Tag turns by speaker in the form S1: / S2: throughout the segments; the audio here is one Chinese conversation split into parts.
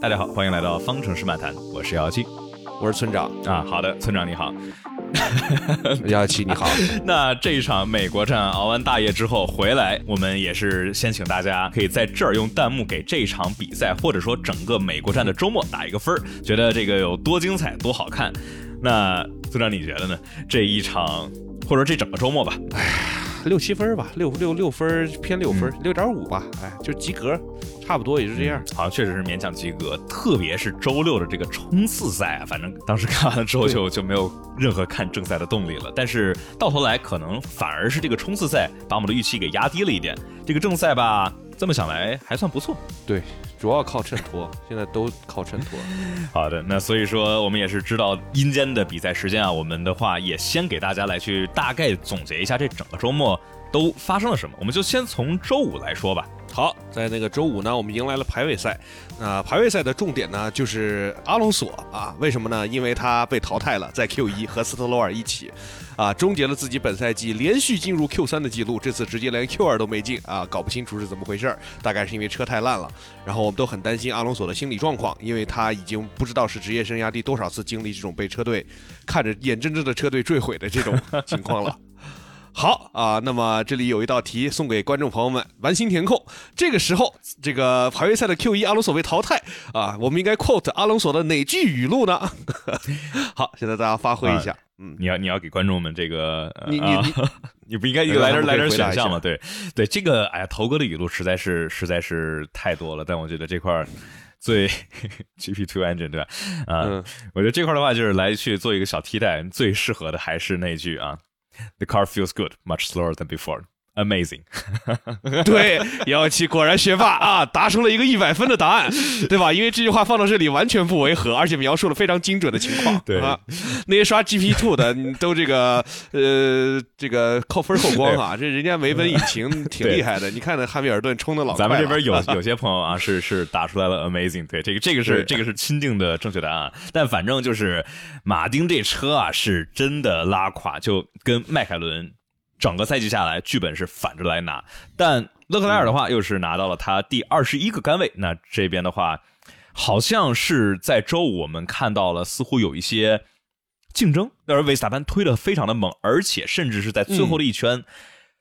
S1: 大家好，欢迎来到方程式漫谈，我是姚七
S2: 我是村长。
S1: 啊。好的，村长你好。
S2: 幺七你好，
S1: 那这一场美国站熬完大夜之后回来，我们也是先请大家可以在这儿用弹幕给这场比赛，或者说整个美国站的周末打一个分儿，觉得这个有多精彩、多好看。那村长你觉得呢？这一场或者这整个周末吧，
S2: 六七分吧，六六六分偏六分，六点五吧，哎，就及格，差不多也就这样。
S1: 好像确实是勉强及格，特别是周六的这个冲刺赛啊，反正当时看完了之后就就没有任何看正赛的动力了。但是到头来可能反而是这个冲刺赛把我们的预期给压低了一点。这个正赛吧，这么想来还算不错。
S2: 对，主要靠衬托，现在都靠衬托。
S1: 好的，那所以说我们也是知道阴间的比赛时间啊，我们的话也先给大家来去大概总结一下这整个周末都发生了什么。我们就先从周五来说吧。
S2: 好，在那个周五呢，我们迎来了排位赛。那排位赛的重点呢，就是阿隆索啊，为什么呢？因为他被淘汰了，在 Q 一和斯特罗尔一起，啊，终结了自己本赛季连续进入 Q 三的记录。这次直接连 Q 二都没进啊，搞不清楚是怎么回事儿，大概是因为车太烂了。然后我们都很担心阿隆索的心理状况，因为他已经不知道是职业生涯第多少次经历这种被车队看着眼睁睁的车队坠毁的这种情况了。好啊，那么这里有一道题送给观众朋友们，完形填空。这个时候，这个排位赛的 Q 一阿隆索被淘汰啊，我们应该 quote 阿隆索的哪句语录呢？好，现在大家发挥一下。嗯，
S1: 你要你要给观众们这个，呃
S2: 你你
S1: 啊
S2: 你
S1: 你不应该一个来点
S2: 让他们
S1: 来点
S2: 可以回答一下
S1: 选项吗？对对，这个哎呀，头哥的语录实在是实在是太多了，但我觉得这块儿最 GP Two Engine 对吧？啊，
S2: 嗯
S1: 我觉得这块儿的话就是来去做一个小替代，最适合的还是那句啊，The car feels good, much slower than before. Amazing，
S2: 对，幺七果然学霸啊，答出了一个一百分的答案，对吧？因为这句话放到这里完全不违和，而且描述了非常精准的情况。
S1: 对
S2: 啊，那些刷 GP Two 的你都这个呃这个扣分扣光啊，这人家维本引擎挺厉害的。你看那汉密尔顿冲的老快了，
S1: 咱们这边有 有些朋友啊，是是打出来了 amazing，对，这个这个是这个是钦定的正确答案，但反正就是马丁这车啊，是真的拉垮，就跟迈凯伦整个赛季下来剧本是反着来拿，但勒克莱尔的话又是拿到了他第二十一个杆位，那这边的话好像是在周五我们看到了，似乎有一些竞争，而维斯塔潘推的非常的猛，而且甚至是在最后的一圈、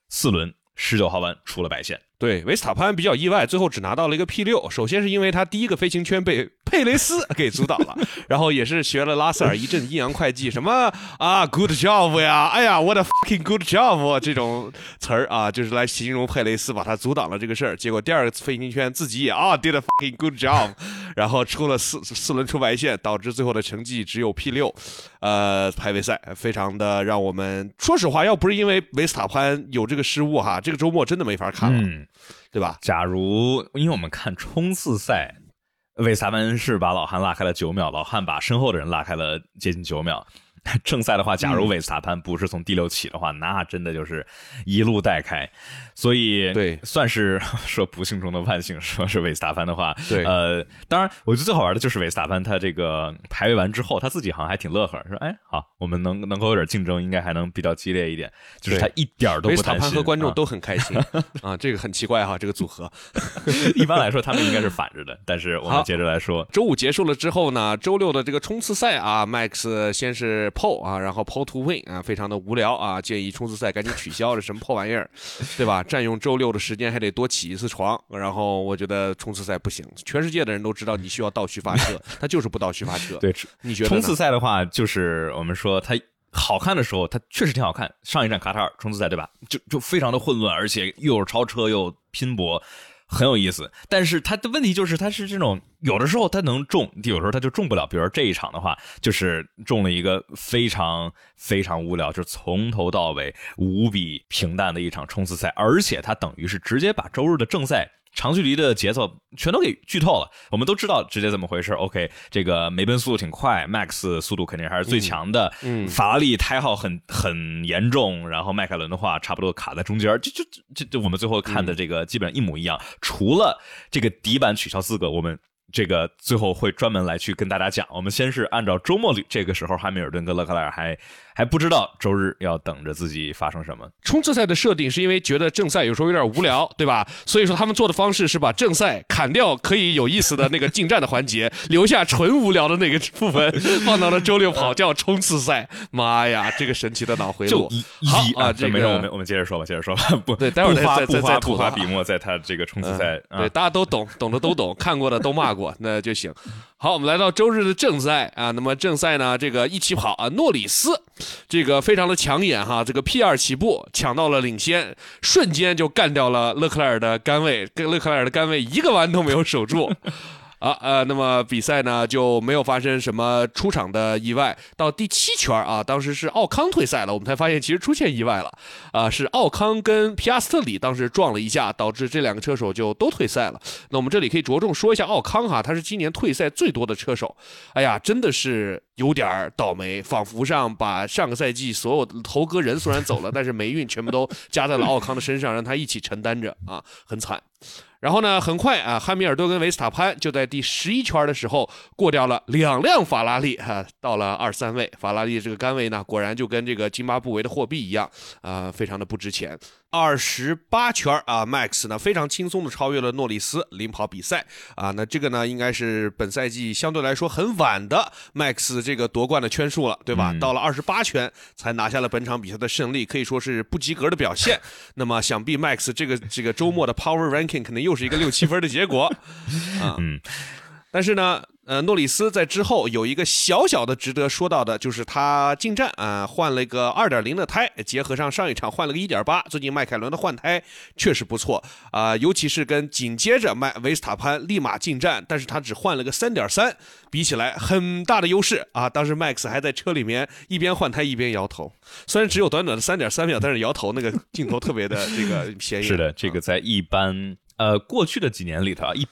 S1: 四轮十九号弯出了白线。
S2: 对，维斯塔潘比较意外，最后只拿到了一个 P 六。首先是因为他第一个飞行圈被佩雷斯给阻挡了，然后也是学了拉塞尔一阵阴阳怪气，什么啊 good job 呀，哎呀 what a fucking good job 这种词儿啊，就是来形容佩雷斯把他阻挡了这个事儿。结果第二个飞行圈自己也啊 did a fucking good job，然后出了四四轮出白线，导致最后的成绩只有 P 六。呃，排位赛非常的让我们说实话，要不是因为维斯塔潘有这个失误哈，这个周末真的没法看了。
S1: 嗯，
S2: 对吧？
S1: 假如因为我们看冲刺赛，韦萨文是把老汉拉开了九秒，老汉把身后的人拉开了接近九秒。正赛的话，假如
S2: 嗯
S1: 维斯塔潘不是从第六起的话，那真的就是一路带开，所以
S2: 对
S1: 算是 说不幸中的万幸。说是维斯塔潘的话，
S2: 对
S1: 呃，当然，我觉得最好玩的就是维斯塔潘他这个排位完之后，他自己好像还挺乐呵，说哎，好，我们能能够有点竞争，应该还能比较激烈一点，就是他一点儿都
S2: 维斯塔
S1: 不担心。啊
S2: 潘和观众都很开心 啊，这个很奇怪哈，这个组合。
S1: 一般来说，他们应该是反着的。但是我们接着来说，
S2: 周五结束了之后呢，周六的这个冲刺赛啊，Max 先是 pole 啊，然后 pole to win 啊，非常的无聊啊，建议冲刺赛赶紧取消，这什么破玩意儿，对吧？占用周六的时间还得多起一次床，然后我觉得冲刺赛不行，全世界的人都知道你需要倒序发车，他就是不倒序发车。
S1: 对
S2: 你觉得
S1: 冲刺赛的话，就是我们说它好看的时候，它确实挺好看。上一站卡塔尔冲刺赛对吧？就就非常的混乱，而且又是超车又拼搏。很有意思，但是他的问题就是，他是这种有的时候他能中，有时候他就中不了。比如说这一场的话，就是中了一个非常非常无聊，就从头到尾无比平淡的一场冲刺赛，而且他等于是直接把周日的正赛长距离的节奏全都给剧透了。我们都知道直接怎么回事。OK，这个梅奔速度挺快，Max 速度肯定还是最强的。
S2: 嗯
S1: 法拉利胎耗很很严重，然后迈凯伦的话差不多卡在中间，这这这这我们最后看的这个基本上一模一样，除了这个底板取消资格，我们这个最后会专门来去跟大家讲。我们先是按照周末里这个时候，汉密尔顿跟勒克莱尔还还不知道周日要等着自己发生什么。
S2: 冲刺赛的设定是因为觉得正赛有时候有点无聊，对吧？所以说他们做的方式是把正赛砍掉可以有意思的那个近战的环节，留下纯无聊的那个部分，放到了周六跑叫冲刺赛。妈呀，这个神奇的脑回路！好啊，这
S1: 没事，我们我们接着说吧，接着说吧。不
S2: 对，待会儿再再再
S1: 吐花笔墨，在他这个冲刺赛，
S2: 对，大家都懂，懂的都懂，看过的都骂过，那就行。好，我们来到周日的正赛啊，那么正赛呢，这个一起跑啊，诺里斯，这个非常的抢眼哈，这个 P 二起步抢到了领先，瞬间就干掉了勒克莱尔的杆位，跟勒克莱尔的杆位一个弯都没有守住。啊呃，那么比赛呢就没有发生什么出场的意外。到第七圈啊，当时是奥康退赛了，我们才发现其实出现意外了。啊，是奥康跟皮亚斯特里当时撞了一下，导致这两个车手就都退赛了。那我们这里可以着重说一下奥康哈，他是今年退赛最多的车手。哎呀，真的是有点倒霉，仿佛上把上个赛季所有的头哥人虽然走了，但是霉运全部都加在了奥康的身上，让他一起承担着啊，很惨。然后呢，很快啊，汉密尔顿跟维斯塔潘就在第十一圈的时候过掉了两辆法拉利，哈，到了二三位。法拉利这个杆位呢，果然就跟这个津巴布韦的货币一样，啊，非常的不值钱。二十八圈啊，Max 呢非常轻松的超越了诺里斯，领跑比赛啊。那这个呢，应该是本赛季相对来说很晚的 Max 这个夺冠的圈数了，对吧？到了二十八圈才拿下了本场比赛的胜利，可以说是不及格的表现。那么想必 Max 这个这个周末的 Power Ranking 可能又是一个六七分的结果啊。嗯，但是呢。呃，诺里斯在之后有一个小小的值得说到的，就是他进站啊，换了一个二点零的胎，结合上上一场换了个一点八。最近迈凯伦的换胎确实不错啊，尤其是跟紧接着迈维斯塔潘立马进站，但是他只换了个三点三，比起来很大的优势啊。当时 Max 还在车里面一边换胎一边摇头，虽然只有短短的三点三秒，但是摇头那个镜头特别的这个显眼。
S1: 是的，这个在一般呃过去的几年里头啊一。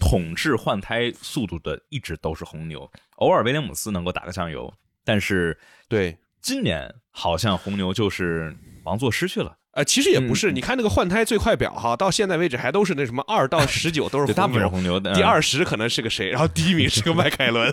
S1: 统治换胎速度的一直都是红牛，偶尔威廉姆斯能够打个酱油，但是
S2: 对
S1: 今年好像红牛就是王座失去了。
S2: 呃，其实也不是，你看那个换胎最快表哈，到现在为止还都是那什么二到十九都是
S1: 红牛，
S2: 第二十可能是个谁，然后第一名是个迈凯伦。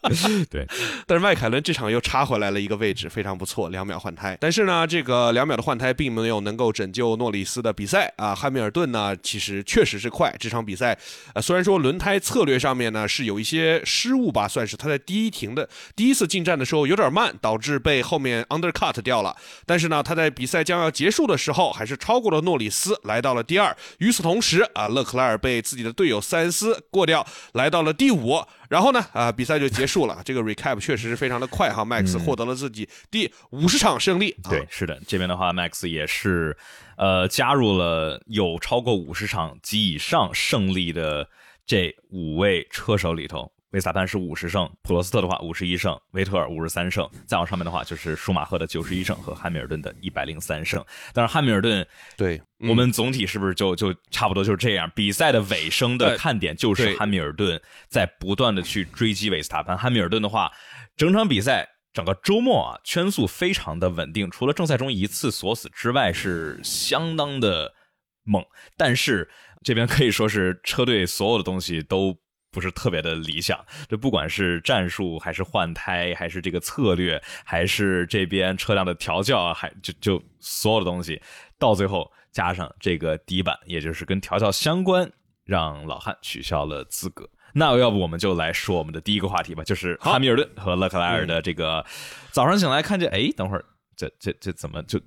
S1: 对，
S2: 但是迈凯伦这场又插回来了一个位置，非常不错，两秒换胎。但是呢，这个两秒的换胎并没有能够拯救诺里斯的比赛啊。汉密尔顿呢，其实确实是快，这场比赛呃，虽然说轮胎策略上面呢是有一些失误吧，算是他在第一停的第一次进站的时候有点慢，导致被后面 undercut 掉了。但是呢，他在比赛将要结束的。的时候还是超过了诺里斯，来到了第二。与此同时啊，勒克莱尔被自己的队友塞恩斯过掉，来到了第五。然后呢啊，比赛就结束了。这个 recap 确实是非常的快哈，Max 获得了自己第五十场胜利。
S1: 对，是的，这边的话，Max 也是呃加入了有超过五十场及以上胜利的这五位车手里头。维斯塔潘是五十胜，普罗斯特的话五十一胜，维特尔五十三胜，再往上面的话就是舒马赫的九十一胜和汉密尔顿的一百零三胜。但是汉密尔顿，
S2: 对
S1: 我们总体是不是就就差不多就是这样？比赛的尾声的看点就是汉密尔顿在不断的去追击维斯塔潘。汉密尔顿的话，整场比赛整个周末啊，圈速非常的稳定，除了正赛中一次锁死之外，是相当的猛。但是这边可以说是车队所有的东西都。不是特别的理想，这不管是战术还是换胎，还是这个策略，还是这边车辆的调教，还就就所有的东西，到最后加上这个底板，也就是跟调教相关，让老汉取消了资格。那要不我们就来说我们的第一个话题吧，就是汉密尔顿和勒克莱尔的这个早上醒来看见，哎，等会儿这这这怎么就？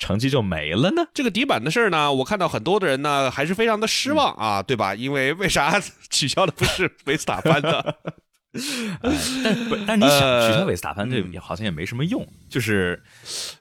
S1: 成绩就没了呢？
S2: 这个底板的事儿呢，我看到很多的人呢，还是非常的失望啊，对吧？因为为啥取消的不是维 斯塔潘呢？
S1: 但但你想取消维斯塔潘，这好像也没什么用，就是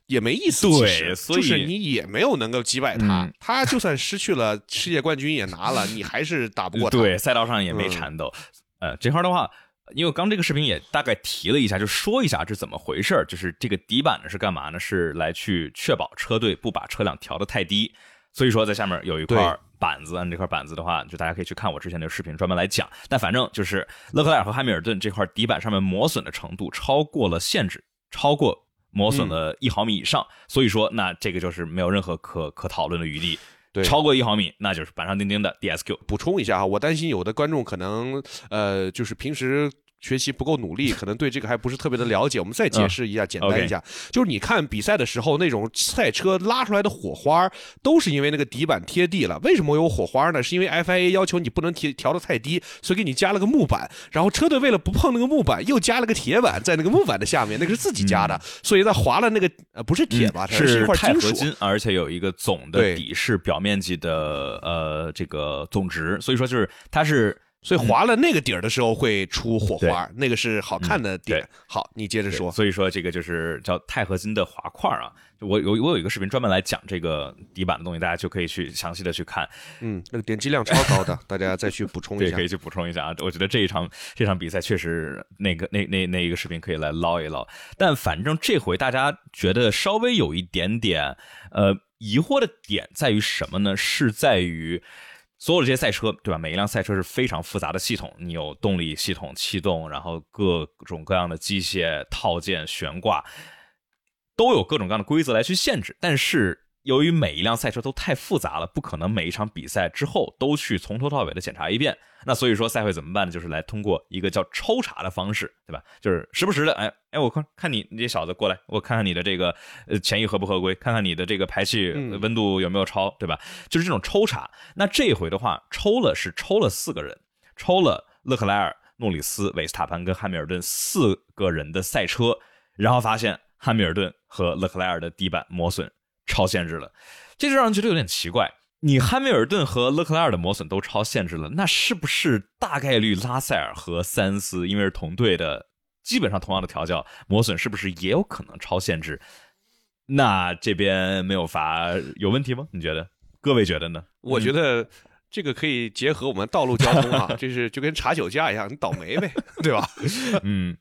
S2: 也没意思。
S1: 对，所
S2: 以你也没有能够击败他，他就算失去了世界冠军也拿了，你还是打不过他。
S1: 对，赛道上也没缠斗。呃，这块的话。因为刚这个视频也大概提了一下，就说一下这怎么回事儿就是这个底板呢是干嘛呢？是来去确保车队不把车辆调得太低。所以说在下面有一块板子，按这块板子的话，就大家可以去看我之前那个视频，专门来讲。但反正就是勒克莱尔和汉密尔顿这块底板上面磨损的程度超过了限制，超过磨损了一毫米以上。所以说，那这个就是没有任何可可讨论的余地。
S2: 对
S1: 超过一毫米那就是板上钉钉的 DSQ。
S2: 补充一下啊，我担心有的观众可能呃，就是平时。学习不够努力，可能对这个还不是特别的了解。我们再解释一下，简单一下，就是你看比赛的时候，那种赛车拉出来的火花，都是因为那个底板贴地了。为什么有火花呢？是因为 FIA 要求你不能调调的太低，所以给你加了个木板。然后车队为了不碰那个木板，又加了个铁板在那个木板的下面，那个是自己加的。所以在划了那个呃不是铁吧，
S1: 是
S2: 一块
S1: 钛合金，而且有一个总的底是表面积的呃这个总值。所以说就是它是。
S2: 所以划了那个底儿的时候会出火花，那个是好看的点。好，你接着说。
S1: 所以说这个就是叫钛合金的滑块啊。我有我有一个视频专门来讲这个底板的东西，大家就可以去详细的去看。
S2: 嗯，那个点击量超高的，大家再去补充一下。
S1: 对，可以去补充一下啊。我觉得这一场这场比赛确实那个那那那一个视频可以来捞一捞。但反正这回大家觉得稍微有一点点呃疑惑的点在于什么呢？是在于。所有的这些赛车，对吧？每一辆赛车是非常复杂的系统，你有动力系统、气动，然后各种各样的机械套件、悬挂，都有各种各样的规则来去限制，但是。由于每一辆赛车都太复杂了，不可能每一场比赛之后都去从头到尾的检查一遍。那所以说赛会怎么办呢？就是来通过一个叫抽查的方式，对吧？就是时不时的，哎哎，我看看你你这小子过来，我看看你的这个呃前翼合不合规，看看你的这个排气温度有没有超，对吧？就是这种抽查。那这一回的话，抽了是抽了四个人，抽了勒克莱尔、诺里斯、维斯塔潘跟汉密尔顿四个人的赛车，然后发现汉密尔顿和勒克莱尔的底板磨损。超限制了，这就让人觉得有点奇怪。你汉密尔顿和勒克莱尔的磨损都超限制了，那是不是大概率拉塞尔和塞恩斯因为是同队的，基本上同样的调教，磨损是不是也有可能超限制？那这边没有罚有问题吗？你觉得？各位觉得呢？
S2: 我觉得这个可以结合我们道路交通啊，这是就跟查酒驾一样，你倒霉呗，对吧？
S1: 嗯。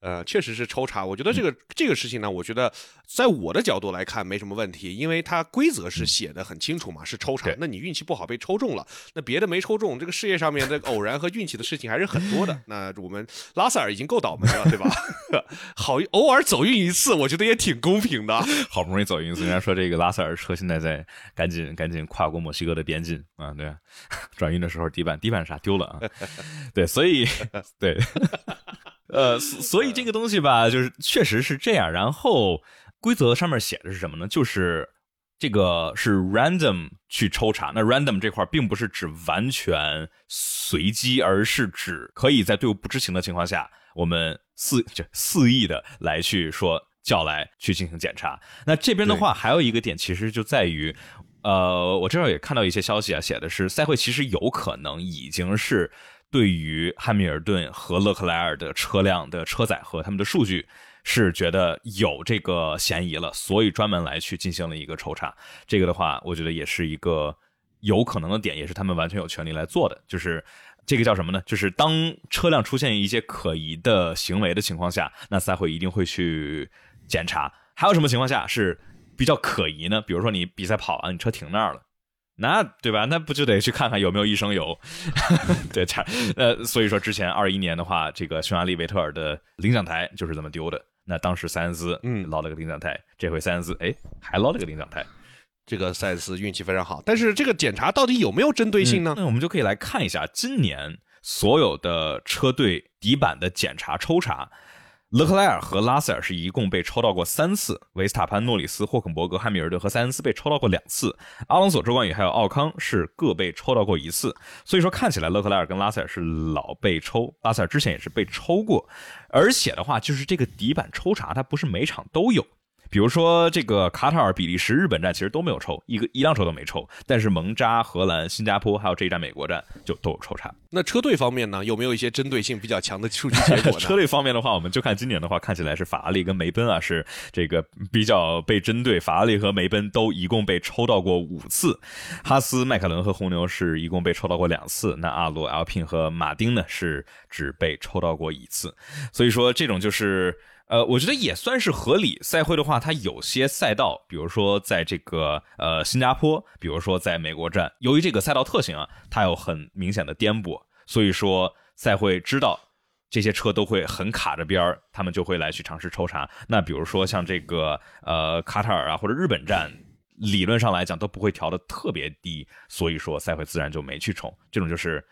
S2: 呃，确实是抽查。我觉得这个这个事情呢，我觉得在我的角度来看没什么问题，因为它规则是写的很清楚嘛，是抽查。那你运气不好被抽中了，那别的没抽中，这个事业上面的 偶然和运气的事情还是很多的。那我们拉塞尔已经够倒霉了，对吧？好，偶尔走运一次，我觉得也挺公平的。
S1: 好不容易走运一次，人家说这个拉塞尔车现在在赶紧赶紧跨过墨西哥的边境啊，对，转运的时候底板底板啥丢了啊？对，所以对。呃，所以这个东西吧，就是确实是这样。然后规则上面写的是什么呢？就是这个是 random 去抽查。那 random 这块并不是指完全随机，而是指可以在队伍不知情的情况下，我们肆就肆意的来去说叫来去进行检查。那这边的话还有一个点，其实就在于，呃，我这儿也看到一些消息啊，写的是赛会其实有可能已经是。对于汉密尔顿和勒克莱尔的车辆的车载和他们的数据是觉得有这个嫌疑了，所以专门来去进行了一个抽查。这个的话，我觉得也是一个有可能的点，也是他们完全有权利来做的。就是这个叫什么呢？就是当车辆出现一些可疑的行为的情况下，那赛会一定会去检查。还有什么情况下是比较可疑呢？比如说你比赛跑完，你车停那儿了。那对吧？那不就得去看看有没有一升油？对，差呃，所以说之前二一年的话，这个匈牙利维特尔的领奖台就是这么丢的。那当时塞恩斯嗯捞了个领奖台，这回塞恩斯哎还捞了个领奖台，
S2: 这个塞恩斯运气非常好。但是这个检查到底有没有针对性呢？
S1: 那我们就可以来看一下今年所有的车队底板的检查抽查。勒克莱尔和拉塞尔是一共被抽到过三次，维斯塔潘、诺里斯、霍肯伯格、汉密尔顿和塞恩斯被抽到过两次，阿隆索、周冠宇还有奥康是各被抽到过一次。所以说看起来勒克莱尔跟拉塞尔是老被抽，拉塞尔之前也是被抽过，而且的话就是这个底板抽查，它不是每场都有。比如说这个卡塔尔、比利时、日本站其实都没有抽，一个一辆车都没抽。但是蒙扎、荷兰、新加坡还有这一站美国站就都有抽查。
S2: 那车队方面呢，有没有一些针对性比较强的数据结果呢？
S1: 车队方面的话，我们就看今年的话，看起来是法拉利跟梅奔啊是这个比较被针对。法拉利和梅奔都一共被抽到过五次，哈斯、迈凯伦和红牛是一共被抽到过两次。那阿罗、Alpine 和马丁呢是只被抽到过一次。所以说这种就是。呃，我觉得也算是合理。赛会的话，它有些赛道，比如说在这个呃新加坡，比如说在美国站，由于这个赛道特性啊，它有很明显的颠簸，所以说赛会知道这些车都会很卡着边儿，他们就会来去尝试抽查。那比如说像这个呃卡塔尔啊或者日本站，理论上来讲都不会调的特别低，所以说赛会自然就没去冲。这种就是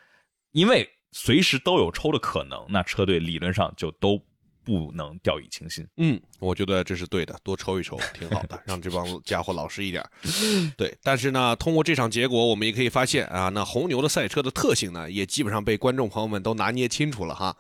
S1: 因为随时都有抽的可能，那车队理论上就都不能掉以轻心。
S2: 嗯，我觉得这是对的，多抽一抽 挺好的，让这帮家伙老实一点。对，但是呢，通过这场结果，我们也可以发现啊，那红牛的赛车的特性呢，也基本上被观众朋友们都拿捏清楚了哈。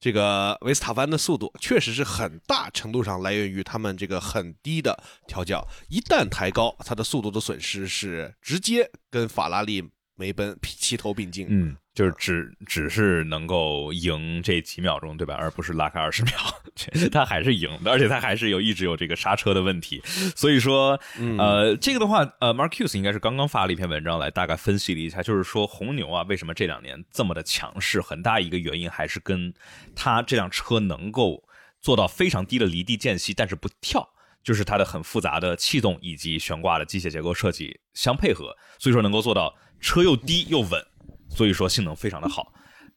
S2: 这个维斯塔潘的速度确实是很大程度上来源于他们这个很低的调教，一旦抬高，它的速度的损失是直接跟法拉利、梅奔齐头并进。
S1: 嗯，就是只只是能够赢这几秒钟，对吧？而不是拉开二十秒，他还是赢的，而且他还是有一直有这个刹车的问题。所以说，呃，这个的话，呃，Marcus 应该是刚刚发了一篇文章来大概分析了一下，就是说红牛啊，为什么这两年这么的强势？很大一个原因还是跟他这辆车能够做到非常低的离地间隙，但是不跳，就是它的很复杂的气动以及悬挂的机械结构设计相配合，所以说能够做到车又低又稳。所以说性能非常的好，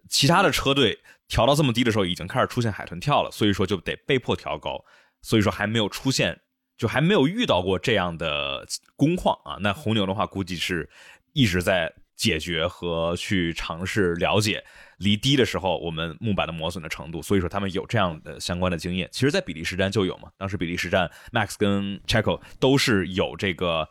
S1: 其他的车队调到这么低的时候，已经开始出现海豚跳了，所以说就得被迫调高，所以说还没有出现，就还没有遇到过这样的工况啊。那红牛的话，估计是一直在解决和去尝试了解离低的时候我们木板的磨损的程度，所以说他们有这样的相关的经验。其实，在比利时站就有嘛，当时比利时站 Max 跟 Checo 都是有这个。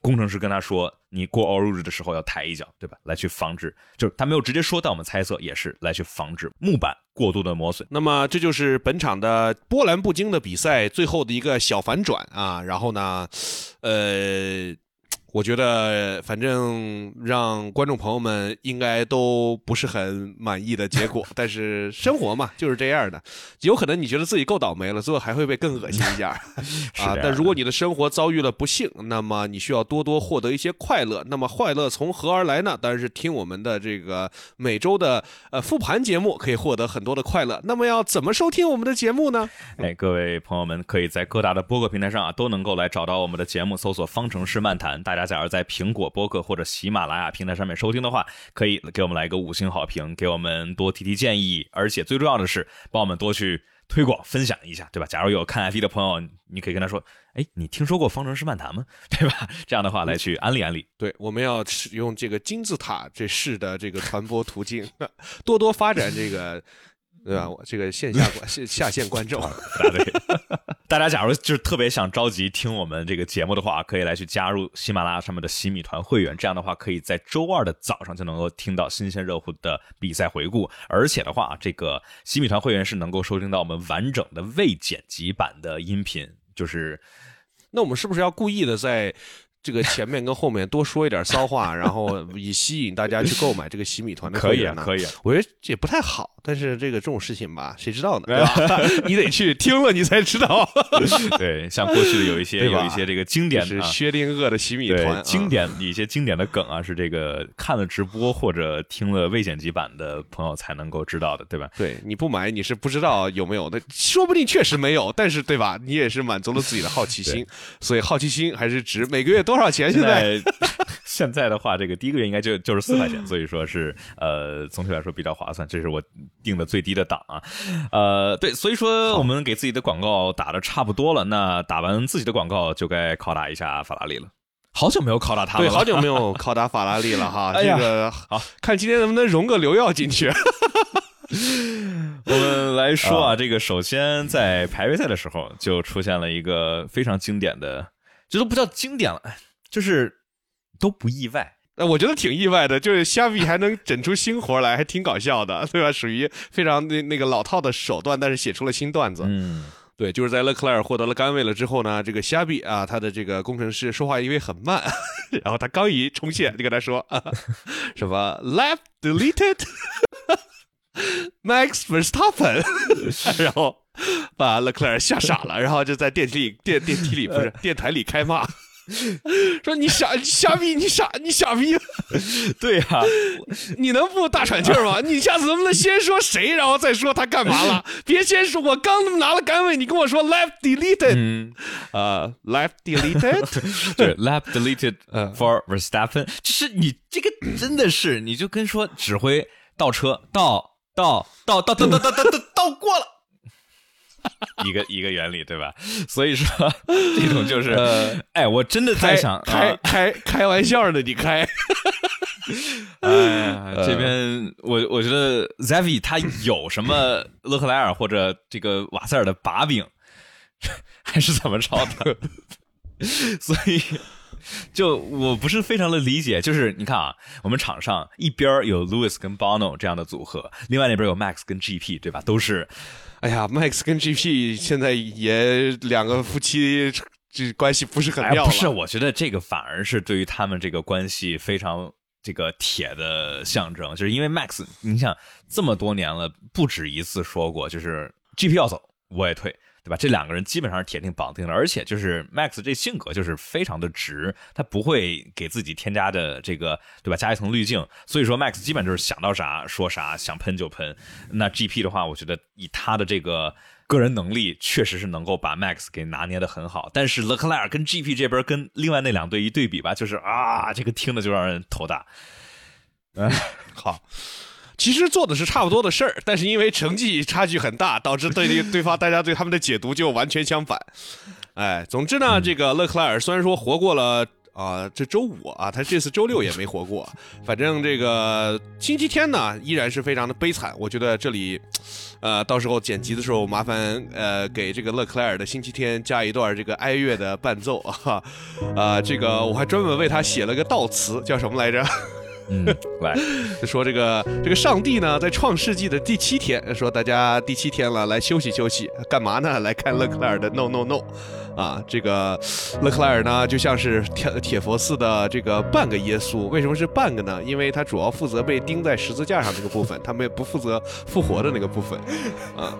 S1: 工程师跟他说：“你过 All Rouge 的时候要抬一脚，对吧？来去防止，就是他没有直接说，但我们猜测也是来去防止木板过度的磨损。
S2: 那么这就是本场的波澜不惊的比赛最后的一个小反转啊。然后呢，呃。”我觉得，反正让观众朋友们应该都不是很满意的结果。但是生活嘛，就是这样的。有可能你觉得自己够倒霉了，最后还会被更恶心一下 啊！但如果你的生活遭遇了不幸，那么你需要多多获得一些快乐。那么快乐从何而来呢？当然是听我们的这个每周的呃复盘节目，可以获得很多的快乐。那么要怎么收听我们的节目呢？
S1: 哎，各位朋友们可以在各大的播客平台上啊，都能够来找到我们的节目，搜索“方程式漫谈”，大家。假如在苹果播客或者喜马拉雅平台上面收听的话，可以给我们来一个五星好评，给我们多提提建议，而且最重要的是帮我们多去推广分享一下，对吧？假如有看 F 一的朋友，你可以跟他说：“哎，你听说过方程式漫谈吗？对吧？”这样的话来去安利安利。
S2: 对，我们要使用这个金字塔这式的这个传播途径，多多发展这个。对吧？我这个线下观线下线观众，
S1: 大家假如就是特别想着急听我们这个节目的话，可以来去加入喜马拉雅上面的喜米团会员。这样的话，可以在周二的早上就能够听到新鲜热乎的比赛回顾。而且的话，这个喜米团会员是能够收听到我们完整的未剪辑版的音频。就是，
S2: 那我们是不是要故意的在？这个前面跟后面多说一点骚话，然后以吸引大家去购买这个洗米团的
S1: 可以啊，可以啊。
S2: 我觉得这也不太好，但是这个这种事情吧，谁知道呢？你得去听了，你才知道。
S1: 对，像过去的有一些有一些这个经典
S2: 的薛定谔的洗米团，
S1: 经典一些经典的梗啊，是这个看了直播或者听了未剪辑版的朋友才能够知道的，对吧？
S2: 对，你不买你是不知道有没有的，说不定确实没有，但是对吧？你也是满足了自己的好奇 心，所以好奇心还是值每个月多。多少钱？现在
S1: 现在的话，这个第一个月应该就就是四块钱，所以说是呃，总体来说比较划算。这是我定的最低的档啊，呃，对，所以说我们给自己的广告打的差不多了，那打完自己的广告就该拷打一下法拉利了。好久没有拷打他
S2: 了，对，好久没有拷打法拉利了哈。这个好看，今天能不能融个刘耀进去？
S1: 我们来说啊，这个首先在排位赛的时候就出现了一个非常经典的。这都不叫经典了，就是都不意外。
S2: 呃，我觉得挺意外的，就是虾米还能整出新活来，还挺搞笑的，对吧？属于非常那那个老套的手段，但是写出了新段子。
S1: 嗯，
S2: 对，就是在勒克莱尔获得了杆位了之后呢，这个虾米啊，他的这个工程师说话因为很慢，然后他刚一冲线就跟他说啊，什么 left deleted，Max Verstappen，然后。把勒克莱尔吓傻了，然后就在电梯里电电梯里不是电台里开骂，说你傻你傻逼你傻你傻逼，
S1: 对呀，
S2: 你能不大喘气吗？你下次能不能先说谁，然后再说他干嘛了？别先说我刚拿了杆位，你跟我说 left deleted，啊 left deleted，
S1: 对 left deleted for Verstappen，就是你这个真的是你就跟说指挥倒车倒倒倒倒倒倒倒倒倒过了。一个一个原理，对吧？所以说 这种就是，哎，我真的在想，
S2: 开开开玩笑的，你开。
S1: 哎呀，这边我我觉得 Zavi 他有什么勒克莱尔或者这个瓦塞尔的把柄，还是怎么着的？所以 就我不是非常的理解，就是你看啊，我们场上一边有 Lewis 跟 Bono 这样的组合，另外那边有 Max 跟 GP，对吧？都是，
S2: 哎呀，Max 跟 GP 现在也两个夫妻这关系不是很妙。
S1: 不是，我觉得这个反而是对于他们这个关系非常。这个铁的象征，就是因为 Max，你想这么多年了，不止一次说过，就是 GP 要走，我也退，对吧？这两个人基本上是铁定绑定的，而且就是 Max 这性格就是非常的直，他不会给自己添加的这个，对吧？加一层滤镜，所以说 Max 基本就是想到啥说啥，想喷就喷。那 GP 的话，我觉得以他的这个。个人能力确实是能够把 Max 给拿捏的很好，但是勒克莱尔跟 GP 这边跟另外那两队一对比吧，就是啊，这个听的就让人头大。
S2: 嗯，好，其实做的是差不多的事儿，但是因为成绩差距很大，导致对对方大家对他们的解读就完全相反。哎，总之呢，这个勒克莱尔虽然说活过了。啊，这周五啊，他这次周六也没活过。反正这个星期天呢，依然是非常的悲惨。我觉得这里，呃，到时候剪辑的时候，麻烦呃给这个勒克莱尔的星期天加一段这个哀乐的伴奏啊。啊，这个我还专门为他写了个悼词，叫什么来着？
S1: 嗯，来
S2: 说这个这个上帝呢，在创世纪的第七天，说大家第七天了，来休息休息，干嘛呢？来看勒克莱尔的 No No No。啊，这个勒克莱尔呢，就像是铁铁佛寺的这个半个耶稣。为什么是半个呢？因为他主要负责被钉在十字架上那个部分，他们不负责复活的那个部分。啊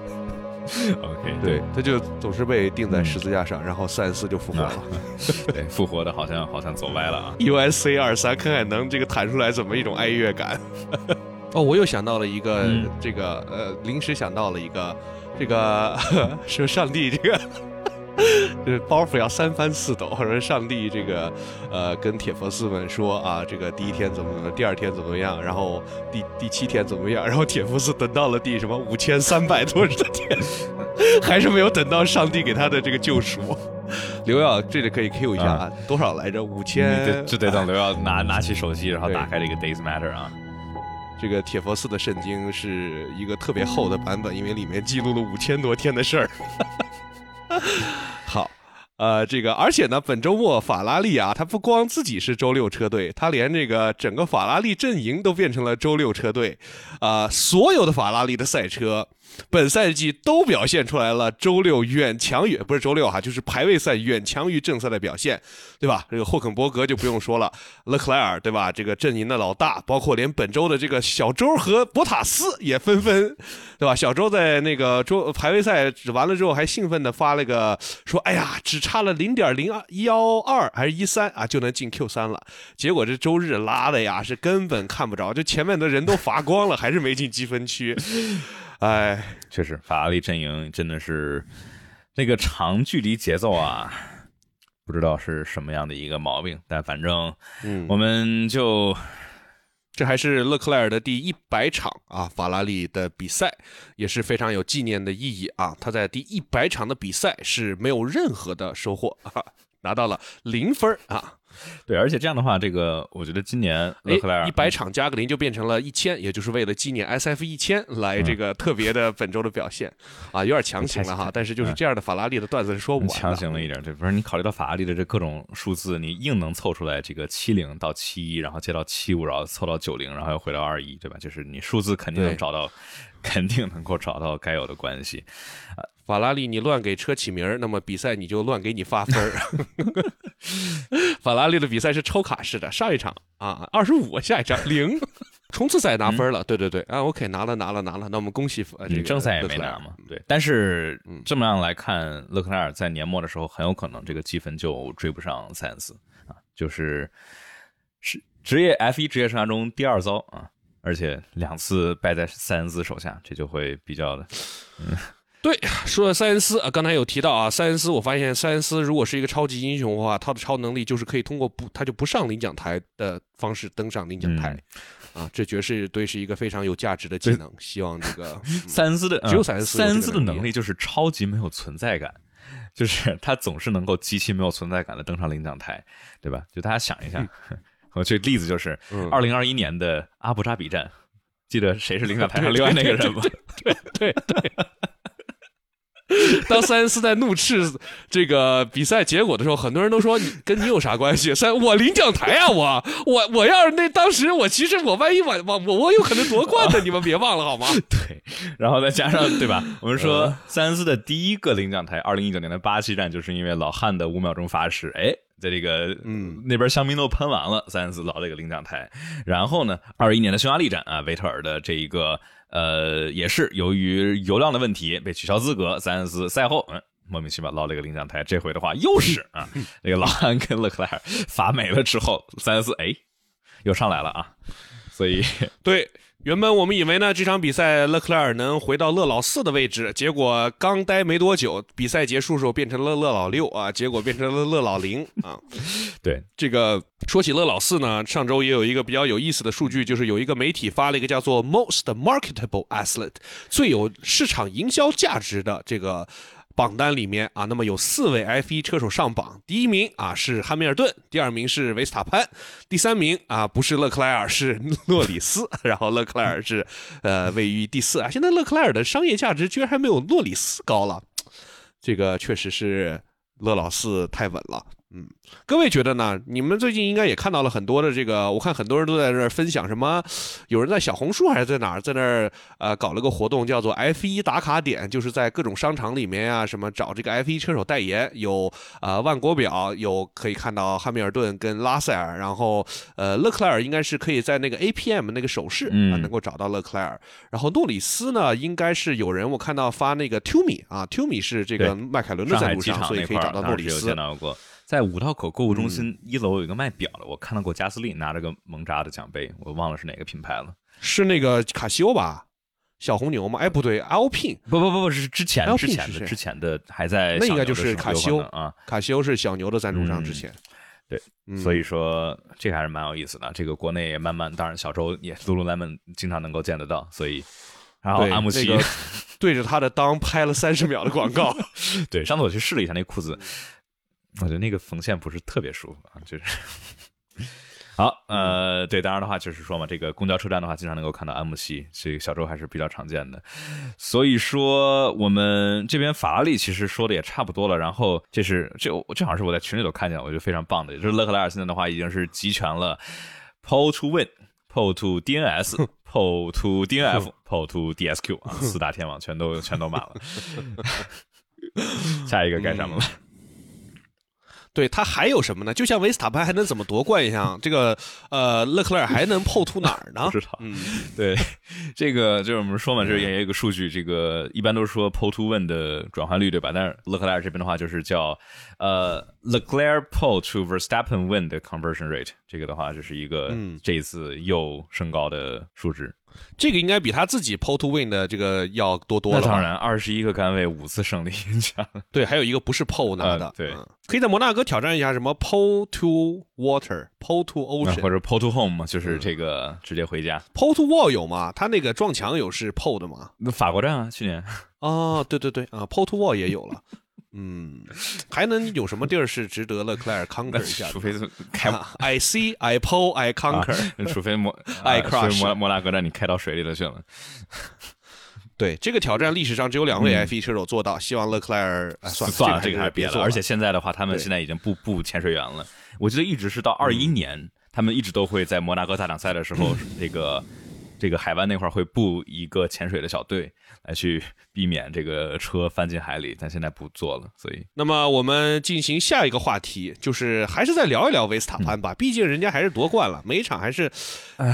S1: ，OK，
S2: 对，他就总是被钉在十字架上，然后三四就复活了。
S1: 对，复活的好像好像走歪了啊。
S2: USC 二三看看能这个弹出来怎么一种哀乐感。哦，我又想到了一个这个呃，临时想到了一个这个 说上帝这个。就是包袱要三翻四抖，或者上帝这个，呃，跟铁佛寺们说啊，这个第一天怎么怎么，第二天怎么样，然后第第七天怎么样，然后铁佛寺等到了第什么五千三百多的天，还是没有等到上帝给他的这个救赎。刘耀，这里可以 Q 一下啊，多少来着？五千？
S1: 就得等刘耀拿 拿起手机，然后打开这个 Days Matter 啊。
S2: 这个铁佛寺的圣经是一个特别厚的版本，因为里面记录了五千多天的事儿。好，呃，这个，而且呢，本周末法拉利啊，它不光自己是周六车队，它连这个整个法拉利阵营都变成了周六车队，啊，所有的法拉利的赛车。本赛季都表现出来了，周六远强于不是周六哈，就是排位赛远强于正赛的表现，对吧？这个霍肯伯格就不用说了，勒克莱尔对吧？这个阵营的老大，包括连本周的这个小周和博塔斯也纷纷，对吧？小周在那个周排位赛完了之后，还兴奋的发了个说：“哎呀，只差了零点零二幺二还是一三啊，就能进 Q 三了。”结果这周日拉的呀，是根本看不着，就前面的人都罚光了，还是没进积分区。哎，
S1: 确实，法拉利阵营真的是那个长距离节奏啊，不知道是什么样的一个毛病，但反正，嗯，我们就
S2: 这还是勒克莱尔的第一百场啊，法拉利的比赛也是非常有纪念的意义啊。他在第一百场的比赛是没有任何的收获，拿到了零分啊。
S1: 对，而且这样的话，这个我觉得今年勒克莱尔
S2: 一百场加个零就变成了一千，也就是为了纪念 S F 一千来这个特别的本周的表现啊，有点强行了哈。但是就是这样的法拉利的段子是说不完，
S1: 强行了一点。对，不是你考虑到法拉利的这各种数字，你硬能凑出来这个七零到七一，然后接到七五，然后凑到九零，然后又回到二一，对吧？就是你数字肯定能找到，肯定能够找到该有的关系
S2: 啊。法拉利，你乱给车起名儿，那么比赛你就乱给你发分儿。法拉利的比赛是抽卡式的，上一场啊二十五，下一场零，冲刺赛拿分了。对对对，啊 OK 拿了拿了拿了，那我们恭喜这个
S1: 正赛也没拿嘛。对，但是这么样来看，勒克莱尔在年末的时候很有可能这个积分就追不上塞恩斯啊，就是是职业 F 一职业生涯中第二遭啊，而且两次败在塞恩斯手下，这就会比较的嗯。
S2: 对，说到塞恩斯啊，刚才有提到啊，塞恩斯，我发现塞恩斯如果是一个超级英雄的话，他的超能力就是可以通过不，他就不上领奖台的方式登上领奖台，啊，这爵士队是一个非常有价值的技能。希望这个
S1: 塞恩斯的
S2: 只有塞恩斯
S1: 塞恩斯的
S2: 能力
S1: 就是超级没有存在感，就是他总是能够极其没有存在感的登上领奖台，对吧？就大家想一下，我这例子就是
S2: 嗯
S1: 二零二一年的阿布扎比站，记得谁是领奖台上另外那个人吗？
S2: 对 对对。当塞恩斯在怒斥这个比赛结果的时候，很多人都说你跟你有啥关系？塞，我领奖台啊，我我我要是那当时我其实我万一我我我我有可能夺冠的，你们别忘了好吗？
S1: 对，然后再加上对吧？我们
S2: 嗯
S1: 说塞恩斯的第一个领奖台，二零一九年的巴西站，就是因为老汉的五秒钟发誓，哎，在这个
S2: 嗯
S1: 那边香槟都喷完了，塞恩斯捞了一个领奖台。然后呢，二一年的匈牙利站啊，维特尔的这一个呃，也是由于油量的问题被取消资格，塞恩斯赛后嗯。莫名其妙捞了一个领奖台，这回的话又是啊，那个老汉跟勒克莱尔罚没了之后，塞恩斯哎又上来了啊，所以
S2: 对，原本我们以为呢这场比赛勒克莱尔能回到勒老四的位置，结果刚待没多久，比赛结束时候变成了勒老六啊，结果变成了勒老零啊。
S1: 对
S2: 这个说起勒老四呢，上周也有一个比较有意思的数据，就是有一个媒体发了一个叫做 “Most Marketable Athlete” 最有市场营销价值的这个。榜单里面啊，那么有四位 F1 车手上榜，第一名啊是汉密尔顿，第二名是维斯塔潘，第三名啊不是勒克莱尔是诺里斯，然后勒克莱尔是呃位于第四啊。现在勒克莱尔的商业价值居然还没有诺里斯高了，这个确实是勒老四太稳了。嗯，各位觉得呢？你们最近应该也看到了很多的这个，我看很多人都在这儿分享什么，有人在小红书还是在哪儿，在那儿呃搞了个活动，叫做 F 一打卡点，就是在各种商场里面啊，什么找这个 F 一车手代言，有呃万国表，有可以看到汉密尔顿跟拉塞尔，然后呃勒克莱尔应该是可以在那个 APM 那个手势啊、
S1: 嗯
S2: 能够找到勒克莱尔，然后诺里斯呢应该是有人我看到发那个 Tumi 啊，Tumi 是这个迈凯伦的
S1: 上海机
S2: 赞助商，所以可以找到诺里斯
S1: 在五道口购物中
S2: 嗯
S1: 心一楼有一个卖表的，我看到过加斯利拿着个蒙扎的奖杯，我忘了是哪个品牌了。
S2: 是那个卡西欧吧？小红牛吗？哎，不对，Alpine，
S1: 不不不不，是之前之前的之前的还在
S2: 那应该就是卡西欧
S1: 啊。
S2: 卡西欧是小牛的赞助商。
S1: 嗯
S2: 之前，
S1: 对
S2: 嗯，
S1: 所以说这个还是蛮有意思的。这个国内也慢慢，当然小周也 Lululemon 经常能够见得到，所以。然后
S2: 对
S1: 阿姆奇，
S2: 那个 对着他的裆拍了三十秒的广告。
S1: 对，上次我去试了一下那裤子，我觉得那个缝线不是特别舒服啊，就是。好，呃，对，当然的话就是说嘛，这个公交车站的话，经常能够看到安慕希，这个小周还是比较常见的。所以说，我们这边法拉利其实说的也差不多了。然后这是这这好像是我在群里头看见，我觉得非常棒的，也就是勒克莱尔现在的话已经是集全了 Pole to Win、Pole to DNS、Pole to DNF、Pole to DSQ 啊，四大天王全都全都满了。下一个该什么了？
S2: 对他还有什么呢？就像维斯塔潘还能怎么夺冠一样，这个呃勒克莱尔还能破突哪儿呢
S1: 不？知道。
S2: 嗯，
S1: 对，这个就是我们说嘛，这也有一个数据，这个一般都是说 pole to win 的转换率，对吧？但是勒克莱尔这边的话，就是叫呃 Leclerc pole to Verstappen win 的 conversion rate，这个的话就是一个
S2: 嗯
S1: 这一次又升高的数值。
S2: 这个应该比他自己 pole to win 的这个要多多了。
S1: 那当然，二十一个杆位，五次胜利，
S2: 对，还有一个不是拿的，
S1: 呃对
S2: 嗯可以在摩纳哥挑战一下什么 pole to water，pole to
S1: 啊
S2: ocean，
S1: 或者 pole to home 就是这个直接回家。
S2: pole to wall 有吗？他那个撞墙有是 pole 的吗？
S1: 那法国站啊，去年
S2: 哦，对对对啊，pole to wall 也有了。嗯，还能有什么地儿是值得勒克莱尔 conquer 一下？
S1: 除非是开
S2: 啊。I see, I pull, I conquer、
S1: 除非摩
S2: 爱
S1: 啊
S2: crush
S1: 摩摩纳哥让你开到水里头去了。
S2: 对这个挑战，历史上只有两位 F1 车手做到，希望勒克莱尔、哎、算了
S1: 算了，
S2: 这
S1: 这个还是别
S2: 做
S1: 而且现在的话，他们现在已经不不潜水员了。我记得一直是到二一年，他们一直都会在摩纳哥大奖赛的时候，这个这个海湾那块儿会布一个潜水的小队，来去避免这个车翻进海里。但现在不做了，所以
S2: 那么我们进行下一个话题，就是还是再聊一聊维斯塔潘吧，毕竟人家还是夺冠了，每一场还是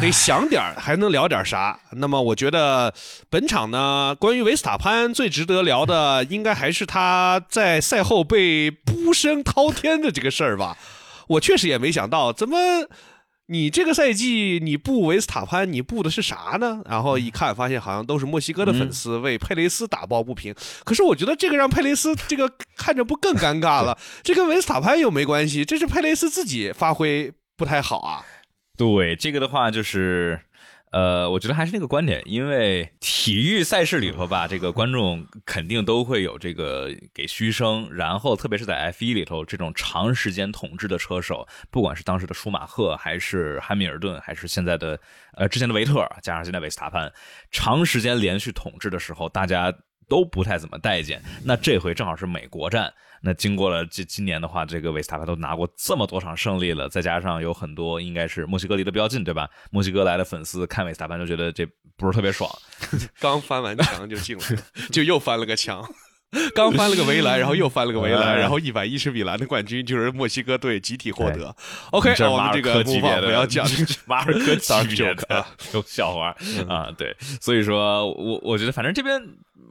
S2: 得想点儿，还能聊点啥。那么我觉得本场呢，关于维斯塔潘最值得聊的，应该还是他在赛后被呼声滔天的这个事儿吧。我确实也没想到，怎么你这个赛季你布维斯塔潘，你布的是啥呢？然后一看发现好像都是墨西哥的粉丝为佩雷斯打抱不平。可是我觉得这个让佩雷斯这个看着不更尴尬了？这跟维斯塔潘又没关系，这是佩雷斯自己发挥不太好啊。
S1: 对这个的话就是。呃，我觉得还是那个观点，因为体育赛事里头吧，这个观众肯定都会有这个给嘘声，然后特别是在 F 一里头，这种长时间统治的车手，不管是当时的舒马赫，还是汉密尔顿，还是现在的呃之前的维特尔，加上现在维斯塔潘，长时间连续统治的时候，大家都不太怎么待见。那这回正好是美国站。那经过了这今年的话，这个维斯塔潘都拿过这么多场胜利了，再加上有很多应该是墨西哥离得比较近，对吧？墨西哥来的粉丝看维斯塔潘就觉得这不是特别爽，
S2: 刚翻完墙就进了，就又翻了个墙，刚翻了个围栏，然后又翻了个围栏，然后一百一十米栏的冠军就是墨西哥队集体获得。OK，我们这个
S1: 级别
S2: 不要讲
S1: 马尔科级别的 有笑话啊，对，所以说我我觉得反正这边。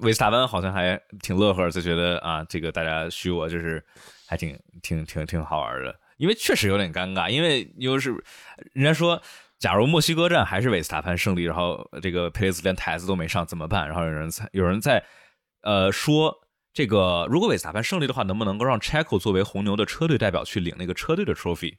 S1: 维斯塔潘好像还挺乐呵，就觉得啊，这个大家虚我就是还挺挺挺挺好玩的，因为确实有点尴尬，因为又是人家说，假如墨西哥站还是维斯塔潘胜利，然后这个佩雷斯连台子都没上怎么办？然后有人在有人在呃说，这个如果维斯塔潘胜利的话，能不能够让 Checo 作为红牛的车队代表去领那个车队的 trophy？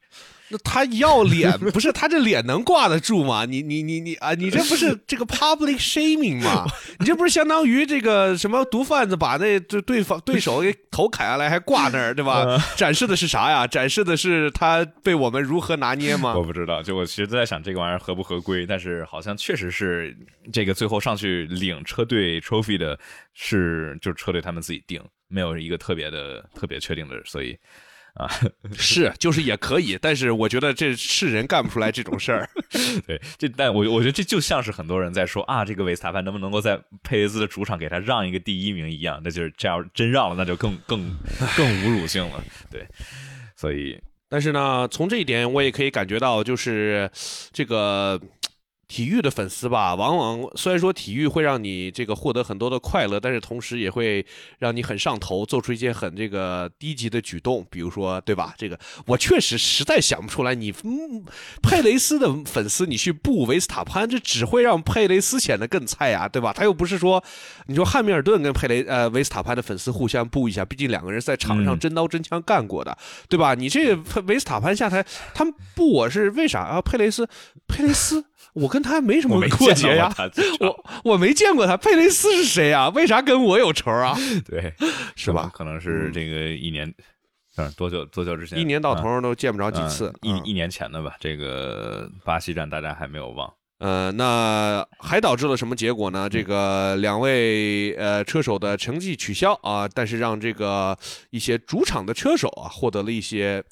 S2: 那他要脸不是他这脸能挂得住吗？你你你你啊，你这不是这个 public shaming 吗？你这不是相当于这个什么毒贩子把那对对方对手给头砍下来还挂那儿对吧？展示的是啥呀？展示的是他被我们如何拿捏吗？
S1: 我不知道，就我其实都在想这个玩意儿合不合规，但是好像确实是这个最后上去领车队 trophy 的是就是车队他们自己定，没有一个特别的特别确定的，所以。啊，
S2: 是，就是也可以，但是我觉得这是人干不出来这种事儿。
S1: 对，这但我我觉得这就像是很多人在说啊，这个维斯塔潘能不能够在佩雷兹的主场给他让一个第一名一样，那就是这样真让了，那就更更更侮辱性了。对，所以，
S2: 但是呢，从这一点我也可以感觉到，就是这个。体育的粉丝吧，往往虽然说体育会让你这个获得很多的快乐，但是同时也会让你很上头，做出一些很这个低级的举动，比如说，对吧？这个我确实实在想不出来，你嗯佩雷斯的粉丝你去布维斯塔潘，这只会让佩雷斯显得更菜呀，对吧？他又不是说，你说汉密尔顿跟佩雷呃维斯塔潘的粉丝互相布一下，毕竟两个人在场上真刀真枪干过的，对吧？你这个维斯塔潘下台，他们布我是为啥啊？佩雷斯，佩雷斯。我跟他没什么过节呀，我我没见过他。佩雷斯是谁呀？为啥跟我有仇啊？
S1: 对，
S2: 是吧？
S1: 可能是这个一年，嗯，多久多久之前？
S2: 一年到头都见不着几次，
S1: 一一年前的吧。这个巴西站大家还没有忘。
S2: 呃，那还导致了什么结果呢？这个两位呃车手的成绩取消啊，但是让这个一些主场的车手啊获得了一些。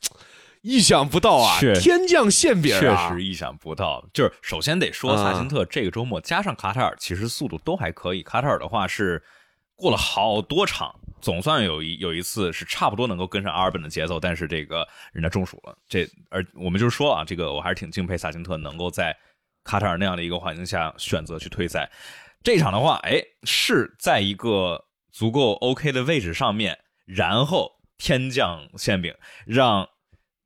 S2: 意想不到啊！天降馅饼
S1: 啊！确实意想不到。就是首先得说，萨辛特这个周末加上卡塔尔，其实速度都还可以。卡塔尔的话是过了好多场，总算有一有一次是差不多能够跟上阿尔本的节奏，但是这个人家中暑了。这而我们就是说啊，这个我还是挺敬佩萨辛特能够在卡塔尔那样的一个环境下选择去退赛。这场的话，哎，是在一个足够 OK 的位置上面，然后天降馅饼让。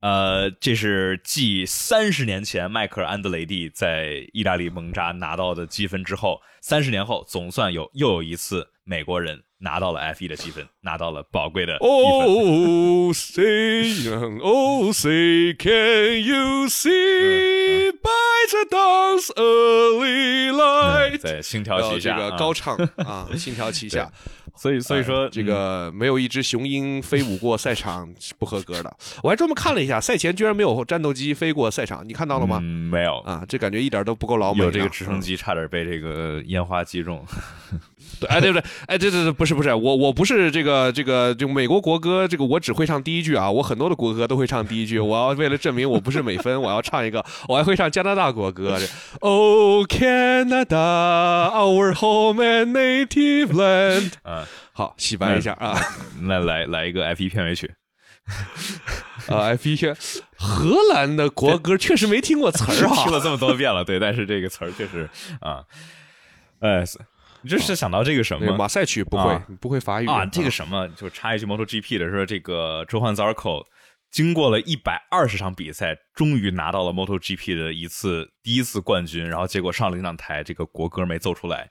S1: 呃，这是继三十年前迈克尔安德雷蒂在意大利蒙扎拿到的积分之后，三十年后总算有又有一次美国人拿到了 F 一的积分，拿到了宝贵的
S2: 哦，say oh say can you see by the dawn's early light，
S1: 在星条旗下
S2: 这个高唱 啊，星条旗下。
S1: 所以，所以说
S2: 这个没有一只雄鹰飞舞过赛场是不合格的。我还专门看了一下，赛前居然没有战斗机飞过赛场，你看到了吗？
S1: 没有
S2: 啊，这感觉一点都不够老美。
S1: 有这个直升机差点被这个烟花击中。
S2: 哎，对不对？哎，对对对，不是不是，我我不是这个这个就美国国歌，这个我只会唱第一句啊，我很多的国歌都会唱第一句。我要为了证明我不是美分，我要唱一个，我还会唱加拿大国歌。Oh Canada, our home and native land。
S1: 啊，
S2: 好，洗白一下啊，
S1: 那来来一个 F 一片尾曲。
S2: 啊，F 一片，荷兰的国歌确实没听过词儿啊，
S1: 听了这么多遍了，对，但是这个词儿确实啊，哎。你这是想到这个什么？
S2: 马赛曲不会，不会法语
S1: 啊？这个什么，就插一句，MotoGP 的说，这个周焕 Zarco 经过了一百二十场比赛，终于拿到了 MotoGP 的一次第一次冠军，然后结果上了领奖台，这个国歌没奏出来，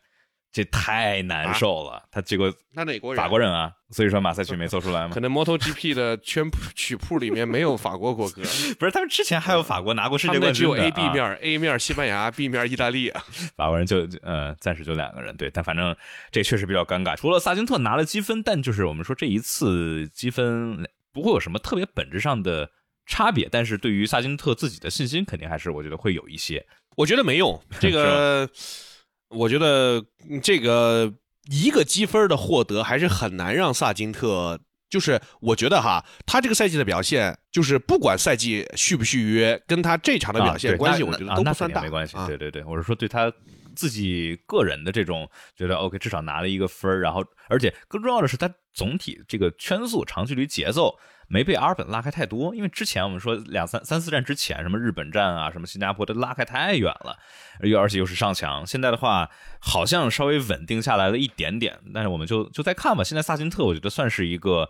S1: 这太难受了。他结果
S2: 那哪国人？
S1: 法国人啊，所以说马赛曲没做出来嘛
S2: 可。能 MotoGP 的圈谱曲谱里面没有法国国歌，
S1: 不是，他们之前还有法国拿过世界
S2: 他们那只有
S1: 冠军
S2: A、B
S1: 啊
S2: 面，A 面西班牙，B 面意大利。
S1: 法国人就呃，暂时就两个人，对，但反正这确实比较尴尬。除了萨金特拿了积分，但就是我们说这一次积分不会有什么特别本质上的差别，但是对于萨金特自己的信心，肯定还是我觉得会有一些。
S2: 我觉得没用，这个 我觉得嗯这个一个积分的获得还是很难让萨金特。就是我觉得哈，他这个赛季的表现，就是不管赛季续不续约，跟他这场的表现关系，我觉得都不算大，
S1: 没关系。
S2: 啊
S1: 对对对，我是说对他自己个人的这种觉得 OK，至少拿了一个分儿然后而且更重要的是，他总体这个圈速、长距离节奏没被阿尔本拉开太多。因为之前我们说两三三四站之前，什么日本站啊，什么新加坡都拉开太远了，又而且又是上墙。现在的话，好像稍微稳定下来了一点点，但是我们就就再看吧。现在萨金特，我觉得算是一个。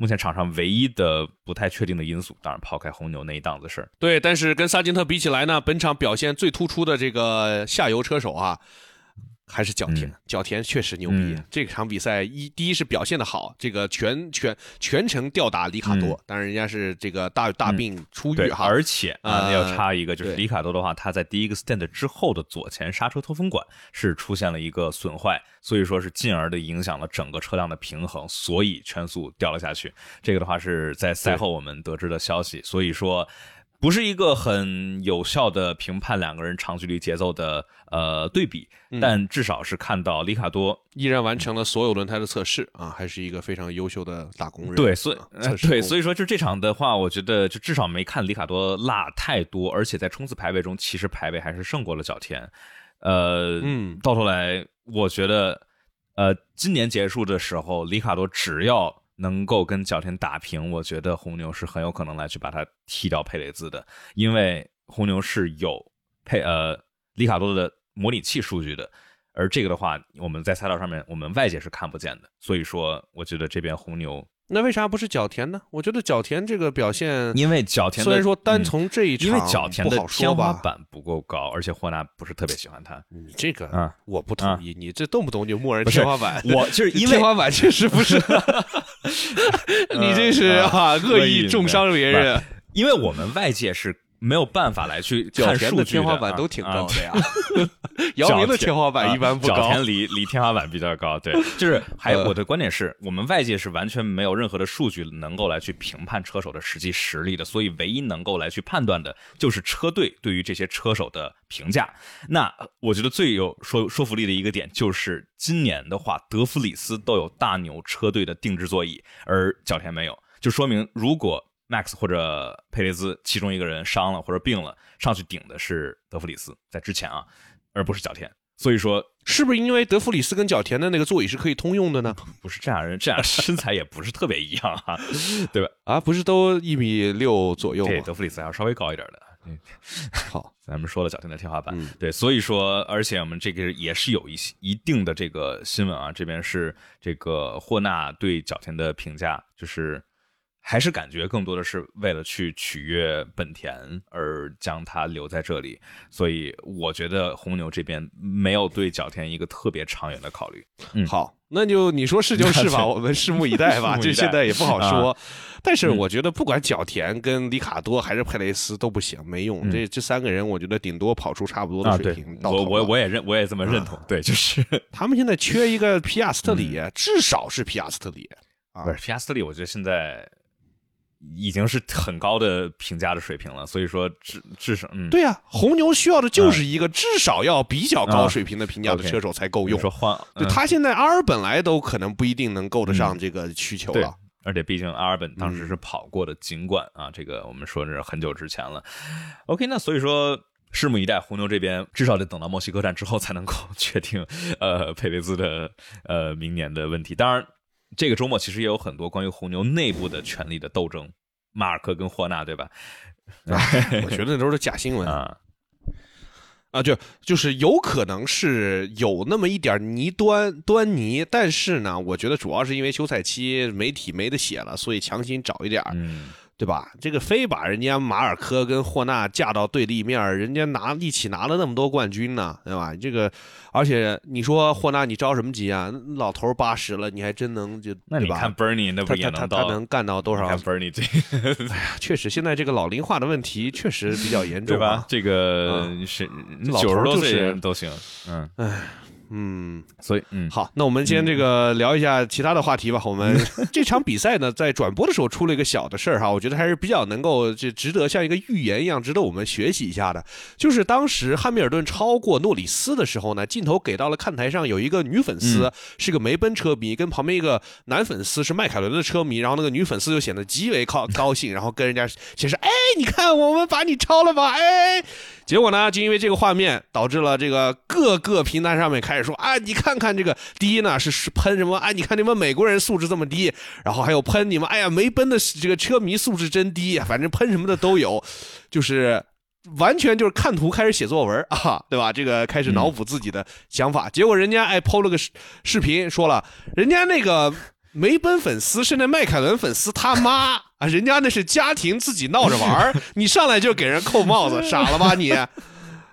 S1: 目前场上唯一的不太确定的因素，当然抛开红牛那一档子事儿，
S2: 对，但是跟萨金特比起来呢，本场表现最突出的这个下游车手啊，还是角田
S1: 嗯。
S2: 角田确实牛逼
S1: 嗯，
S2: 这场比赛一第一是表现的好，这个全全全程吊打里卡多
S1: 嗯，
S2: 当然人家是这个大大病初，愈哈。
S1: 而且啊，
S2: 呃
S1: 要插一个，就是里卡多的话，他在第一个 stand 之后的左前刹车脱风管是出现了一个损坏，所以说是进而的影响了整个车辆的平衡，所以圈速掉了下去。这个的话是在赛后我们得知的消息，所以说。不是一个很有效的评判两个人长距离节奏的呃对比，
S2: 嗯
S1: 但至少是看到里卡多
S2: 依然完成了所有轮胎的测试啊，还是一个非常优秀的打工人。
S1: 对，所以、对，所
S2: 以
S1: 以说就这场的话，我觉得就至少没看里卡多落太多，而且在冲刺排位中，其实排位还是胜过了小天。呃，
S2: 嗯
S1: 到头来，我觉得，呃，今年结束的时候，里卡多只要能够跟角田打平，我觉得红牛是很有可能来去把他踢掉佩雷兹的，因为红牛是有佩呃里卡多的模拟器数据的。而这个的话，我们在赛道上面，我们外界是看不见的，所以说，我觉得这边红牛
S2: 那为啥不是角田呢？我觉得角田这个表现，
S1: 因为角田
S2: 虽然说单
S1: 嗯
S2: 从这一场
S1: 因为角田
S2: 不好
S1: 的天花板不够高，而且霍纳不是特别喜欢他。
S2: 你这个
S1: 啊
S2: 我不同意，你这动不动就默认天花板。
S1: 我就是因为
S2: 天花板确实不是 你这是
S1: 呃
S2: 啊恶
S1: 意
S2: 重伤别人。
S1: 因为我们外界是没有办法来去
S2: 角
S1: 看数据
S2: 田的天花板
S1: 啊
S2: 都挺
S1: 啊
S2: 高的呀，姚明的天花板一般不高
S1: 脚田。离离天花板比较高，对，就是还有
S2: 呃
S1: 我的观点是我们外界是完全没有任何的数据能够来去评判车手的实际实力的，所以唯一能够来去判断的就是车队对于这些车手的评价。那呃我觉得最有说说服力的一个点就是今年的话，德弗里斯都有大牛车队的定制座椅，而角田没有，就说明如果 Max 或者佩雷兹其中一个人伤了或者病了，上去顶的是德弗里斯，在之前啊，而不是角田。所以说
S2: 是不是因为德弗里斯跟角田的那个座椅是可以通用的呢？
S1: 不是这样人，这样身材也不是特别一样啊，对吧？
S2: 啊，不是都一米六左右吗？
S1: 这德弗里斯还要稍微高一点的。嗯
S2: 好，
S1: 咱们说了角田的天花板，
S2: 嗯
S1: 对，所以说，而且我们这个也是有一些一定的这个新闻啊，这边是这个霍纳对角田的评价，就是还是感觉更多的是为了去取悦本田而将他留在这里，所以我觉得红牛这边没有对角田一个特别长远的考虑。嗯
S2: 好，那就你说是就是吧，我们拭目以待吧。这现在也不好说。但是
S1: 嗯
S2: 我觉得不管角田跟里卡多还是佩雷斯都不行，没用。
S1: 嗯
S2: 这这三个人，我觉得顶多跑出差不多的
S1: 啊，
S2: 水平。
S1: 我我我也认我也这么认同，对，就是
S2: 他们现在缺一个皮亚斯特里，至少是皮亚斯特里。啊
S1: 嗯不是皮亚斯特里，我觉得现在已经是很高的评价的水平了，所以说至至少嗯，
S2: 对呀、红牛需要的就是一个至少要比较高水平的评价的车手才够
S1: 你
S2: 用。
S1: 说换嗯
S2: 对他现在阿尔本来都可能不一定能够得上这个需求了。
S1: 而且毕竟阿尔本当时是
S2: 嗯
S1: 跑过的，尽管啊，这个我们说是很久之前了。OK，那所以说。拭目以待，红牛这边至少得等到墨西哥站之后才能够 确定，呃，佩雷兹的呃明年的问题。当然，这个周末其实也有很多关于红牛内部的权力的斗争，马尔科跟霍纳，对吧？
S2: 我觉得那都是假新闻
S1: 啊，
S2: 啊，就就是有可能是有那么一点泥端端倪，但是呢，我觉得主要是因为休赛期媒体没得写了，所以强行找一点儿。
S1: 嗯，
S2: 对吧？这个非把人家马尔科跟霍纳架到对立面，人家拿一起拿了那么多冠军呢，对吧？这个，而且你说霍纳，你着什么急啊？老头八十了，你还真能就
S1: 那你看 Bernie 那不也
S2: 他他
S1: 能到？
S2: 他能干到多少？
S1: 看 Bernie 这
S2: 确实，现在这个老龄化的问题确实比较严重
S1: 对吧。这个是
S2: 老
S1: 九十多岁人都行，嗯，
S2: 嗯，
S1: 所以嗯，
S2: 好，那我们先这个聊一下其他的话题吧。我们 这场比赛呢，在转播的时候出了一个小的事儿哈，我觉得还是比较能够这值得像一个预言一样，值得我们学习一下的。就是当时汉密尔顿超过诺里斯的时候呢，镜头给到了看台上有一个女粉丝，是个梅奔车迷，跟旁边一个男粉丝是迈凯伦的车迷，然后那个女粉丝就显得极为高高兴，然后跟人家显示，哎，你看我们把你超了吧，哎。结果呢，就因为这个画面，导致了这个各个平台上面开始说啊，你看看这个，第一呢是是喷什么啊，你看你们美国人素质这么低，然后还有喷你们，哎呀，梅奔的这个车迷素质真低，反正喷什么的都有，就是。完全就是看图开始写作文啊，对吧？这个开始脑补自己的想法，结果人家哎抛了个视视频，说了人家那个梅奔粉丝是那迈凯伦粉丝他妈啊，人家那是家庭自己闹着玩儿，你上来就给人扣帽子，傻了吧你？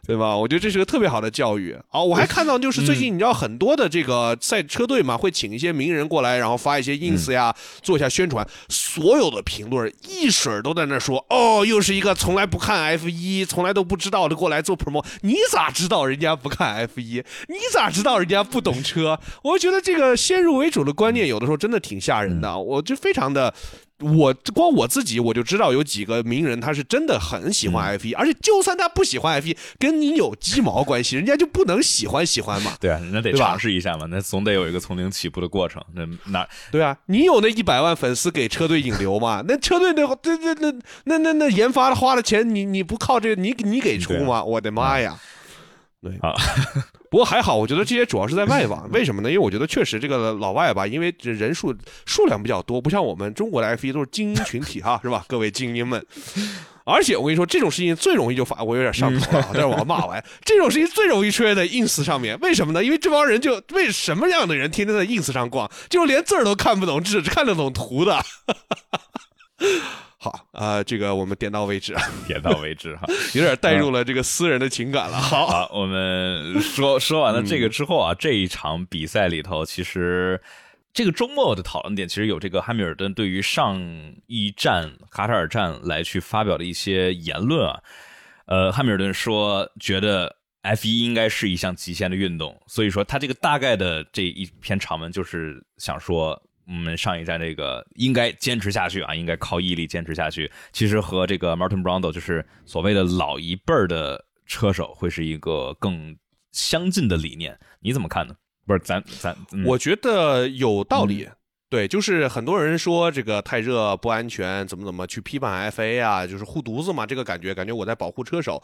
S2: 对吧？我觉得这是个特别好的教育啊！我还看到，就是最近你知道很多的这个赛车队嘛，会请一些名人过来，然后发一些 ins 呀，做一下宣传。所有的评论一水儿都在那说：“哦，又是一个从来不看 F 一，从来都不知道的过来做 promo。你咋知道人家不看 F 一？你咋知道人家不懂车？”我觉得这个先入为主的观念，有的时候真的挺吓人的。我就非常的。我光我自己我就知道有几个名人他是真的很喜欢 F 一、而且就算他不喜欢 F 一，跟你有鸡毛关系？人家就不能喜欢喜欢嘛？
S1: 对啊，那得尝试一下嘛，那总得有一个从零起步的过程。那哪
S2: 对啊，你有那一百万粉丝给车队引流吗？那车队那那那那那那那研发的花的钱，你你不靠这个，你你给出吗？我的妈呀！对
S1: 啊，
S2: 不过还好，我觉得这些主要是在外网，为什么呢？因为我觉得确实这个老外吧，因为这人数数量比较多，不像我们中国的 F 一都是精英群体哈，是吧？各位精英们。而且我跟你说，这种事情最容易就发，我有点上头了啊，但是我要骂完。这种事情最容易出现在 ins 上面，为什么呢？因为这帮人就为什么样的人天天在 ins 上逛，就连字儿都看不懂，只看得懂图的。好啊、呃这个我们点到为止，
S1: 点到为止哈。
S2: 有点带入了这个私人的情感了。好，
S1: 好，我们说说完了这个之后啊，这一场比赛里头，其实这个周末的讨论点，其实有这个汉密尔顿对于上一站卡塔尔站来去发表的一些言论啊。呃，汉密尔顿说觉得 F 一应该是一项极限的运动，所以说他这个大概的这一篇长文就是想说。我们上一站这个应该坚持下去啊，应该靠毅力坚持下去。其实和这个 Martin Brundle 就是所谓的老一辈儿的车手，会是一个更相近的理念。你怎么看呢？不是咱咱，嗯、
S2: 我觉得有道理。对，就是很多人说这个太热不安全，怎么怎么去批判 FA 啊，就是护犊子嘛，这个感觉，感觉我在保护车手。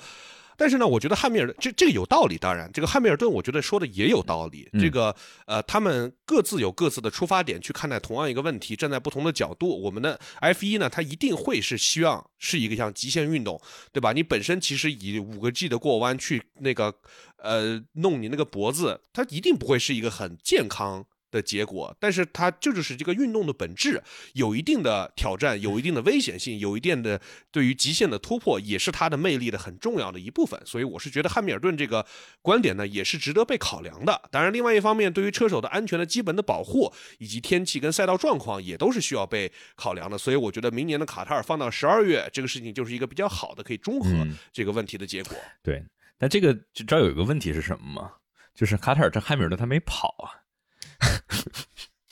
S2: 但是呢，我觉得汉密尔顿这这个有道理，当然，这个汉密尔顿我觉得说的也有道理。
S1: 嗯
S2: 这个呃，他们各自有各自的出发点去看待同样一个问题，站在不同的角度。我们的 F 一呢，它一定会是希望是一个像极限运动，对吧？你本身其实以五个 G 的过弯去那个呃弄你那个脖子，它一定不会是一个很健康。的结果，但是它这就是这个运动的本质，有一定的挑战，有一定的危险性，有一定的对于极限的突破，也是它的魅力的很重要的一部分。所以我是觉得汉密尔顿这个观点呢，也是值得被考量的。当然，另外一方面，对于车手的安全的基本的保护，以及天气跟赛道状况，也都是需要被考量的。所以我觉得明年的卡塔尔放到十二月，这个事情就是一个比较好的可以中和
S1: 嗯
S2: 这个问题的结果。
S1: 对，但这个就知道有一个问题是什么吗？就是卡塔尔这汉密尔顿他没跑啊，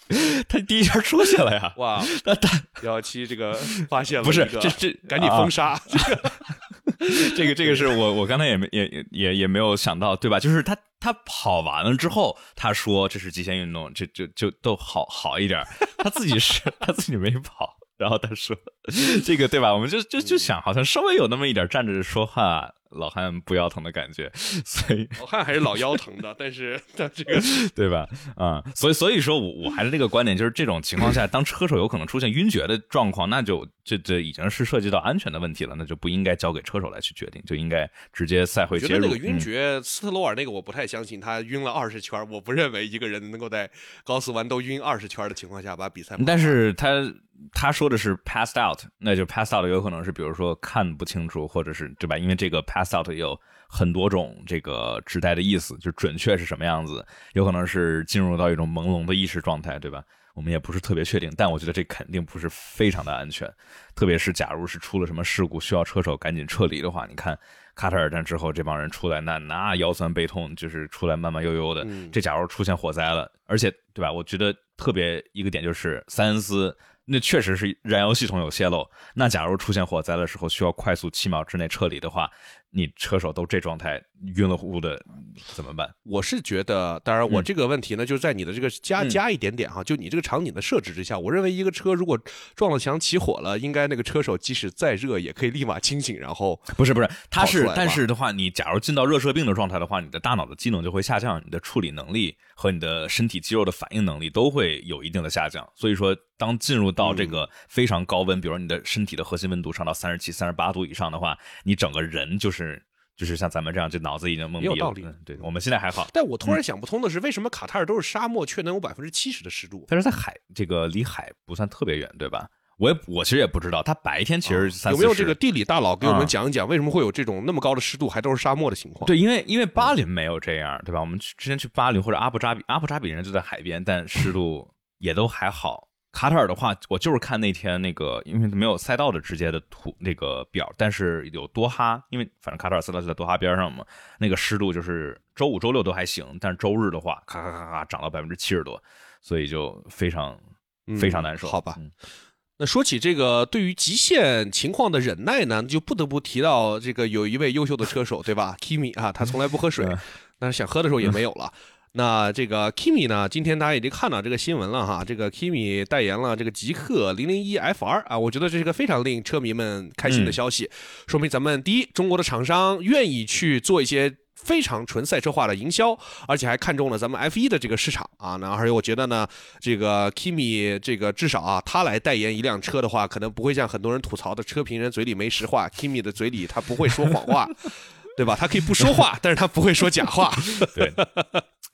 S1: 他第一下出去了呀。
S2: 哇，
S1: 那他
S2: 幺七这个发现了
S1: 不是这这
S2: 赶紧封杀。
S1: 这个 这个是我我刚才也没也也也也没有想到，对吧？就是他他跑完了之后，他说这是极限运动，这就就都好好一点。他自己是他自己没跑，然后他说这个对吧？我们就就就想，好像稍微有那么一点站着说话老汉不腰疼的感觉，所以
S2: 老汉还是老腰疼的，但是他这个
S1: 对吧？啊、所以所以说我我还是这个观点，就是这种情况下，当车手有可能出现晕厥的状况，那就这这已经是涉及到安全的问题了，那就不应该交给车手来去决定，就应该直接赛会介入。
S2: 我觉得那个晕
S1: 嗯
S2: 厥，斯特罗尔那个我不太相信，他晕了二十圈，我不认为一个人能够在高速弯都晕二十圈的情况下把比赛。
S1: 但是他他说的是 passed out，那就 passed out 有可能是比如说看不清楚，或者是对吧？因为这个 pass out 有很多种这个指代的意思，就准确是什么样子，有可能是进入到一种朦胧的意识状态，对吧？我们也不是特别确定，但我觉得这肯定不是非常的安全，特别是假如是出了什么事故需要车手赶紧撤离的话，你看卡塔尔站之后这帮人出来，那那腰酸背痛，就是出来慢慢悠悠的。这假如出现火灾了，而且对吧？我觉得特别一个点就是塞恩斯。那确实是燃油系统有泄漏。那假如出现火灾的时候需要快速七秒之内撤离的话，你车手都这状态晕了乎乎的怎么办？
S2: 我是觉得，当然我这个问题呢，就是在你的这个加加一点点哈，就你这个场景的设置之下，我认为一个车如果撞了墙起火了，应该那个车手即使再热也可以立马清醒，然后
S1: 不是不是，他是但是的话，你假如进到热射病的状态的话，你的大脑的机能就会下降，你的处理能力和你的身体肌肉的反应能力都会有一定的下降，所以说。当进入到这个非常高温，比如你的身体的核心温度上到三十七、三十八度以上的话，你整个人就是就是像咱们这样，就脑子已经懵逼了。
S2: 有道理，
S1: 对，我们现在还好。
S2: 但我突然想不通的是，为什么卡塔尔都是沙漠，却能有百分之七十的湿度？
S1: 但是在海，这个离海不算特别远，对吧？我也我其实也不知道，它白天其实
S2: 有没有这个地理大佬给我们讲一讲，为什么会有这种那么高的湿度，还都是沙漠的情况？
S1: 对，因为因为巴林没有这样，对吧？我们之前去巴林或者阿布扎比，阿布扎比人就在海边，但湿度也都还好。卡塔尔的话，我就是看那天那个，因为没有赛道的直接的图那个表，但是有多哈，因为反正卡塔尔赛道就在多哈边上嘛，那个湿度就是周五、周六都还行，但是周日的话，咔咔咔咔涨到百分之七十多，所以就非常非常难受。
S2: 好吧，那说起这个对于极限情况的忍耐呢，就不得不提到这个有一位优秀的车手，对吧？Kimi 啊，他从来不喝水，但是想喝的时候也没有了。那这个 Kimi 呢？今天大家已经看到这个新闻了哈。这个 Kimi 代言了这个极氪零零一 FR 啊，我觉得这是个非常令车迷们开心的消息，说明咱们第一，中国的厂商愿意去做一些非常纯赛车化的营销，而且还看中了咱们 F 一的这个市场啊。那而且我觉得呢，这个 Kimi 这个至少啊，他来代言一辆车的话，可能不会像很多人吐槽的车评人嘴里没实话，Kimi 的嘴里他不会说谎话，对吧？他可以不说话，但是他不会说假话。
S1: 对。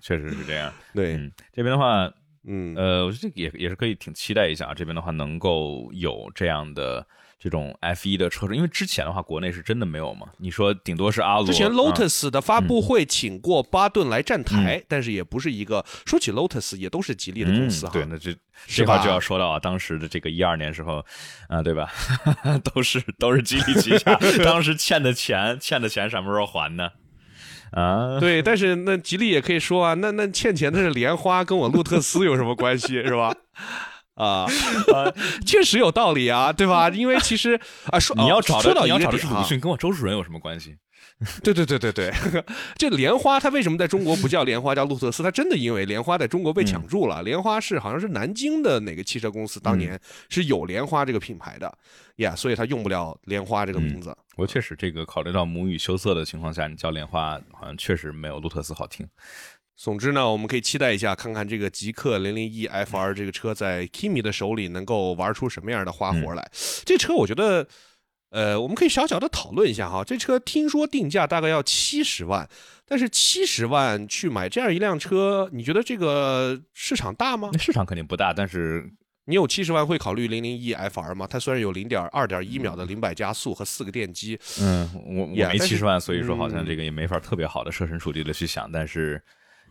S1: 确实是这样，
S2: 对
S1: 这边的话，
S2: 嗯，
S1: 呃，我觉得也也是可以挺期待一下这边的话能够有这样的这种 F 一的车手，因为之前的话国内是真的没有嘛。你说顶多是阿罗，
S2: 之前 Lotus 的发布会请过巴顿来站台，但是也不是一个说起 Lotus 也都是吉利的公司哈。
S1: 对，那这这话就要说到啊，当时的这个一二年时候，啊，对吧？都是都是吉利旗下，当时欠的钱欠的钱什么时候还呢？啊，
S2: 对，但是那吉利也可以说啊，那那欠钱的是莲花，跟我路特斯有什么关系，是吧？啊啊，确实有道理啊，对吧？因为其实啊，说
S1: 你要找
S2: 说到
S1: 你要找的是鲁迅，跟我周树人有什么关系？
S2: 对对对对对，这莲花它为什么在中国不叫莲花，叫路特斯？它真的因为莲花在中国被抢注了。莲花是好像是南京的哪个汽车公司当年是有莲花这个品牌的呀，所以它用不了莲花这个名字。
S1: 我确实这个考虑到母语羞涩的情况下，你叫莲花好像确实没有路特斯好听。
S2: 总之呢，我们可以期待一下，看看这个极氪零零一 FR 这个车在 Kimi 的手里能够玩出什么样的花活来。这车我觉得。呃，我们可以小小的讨论一下哈，这车听说定价大概要七十万，但是七十万去买这样一辆车，你觉得这个市场大吗？
S1: 市场肯定不大，但是
S2: 你有七十万会考虑零零一 FR 吗？它虽然有零点二点一秒的零百加速和四个电机，
S1: 嗯，我我没七十万，所以说好像这个也没法特别好的设身处地的去想，但是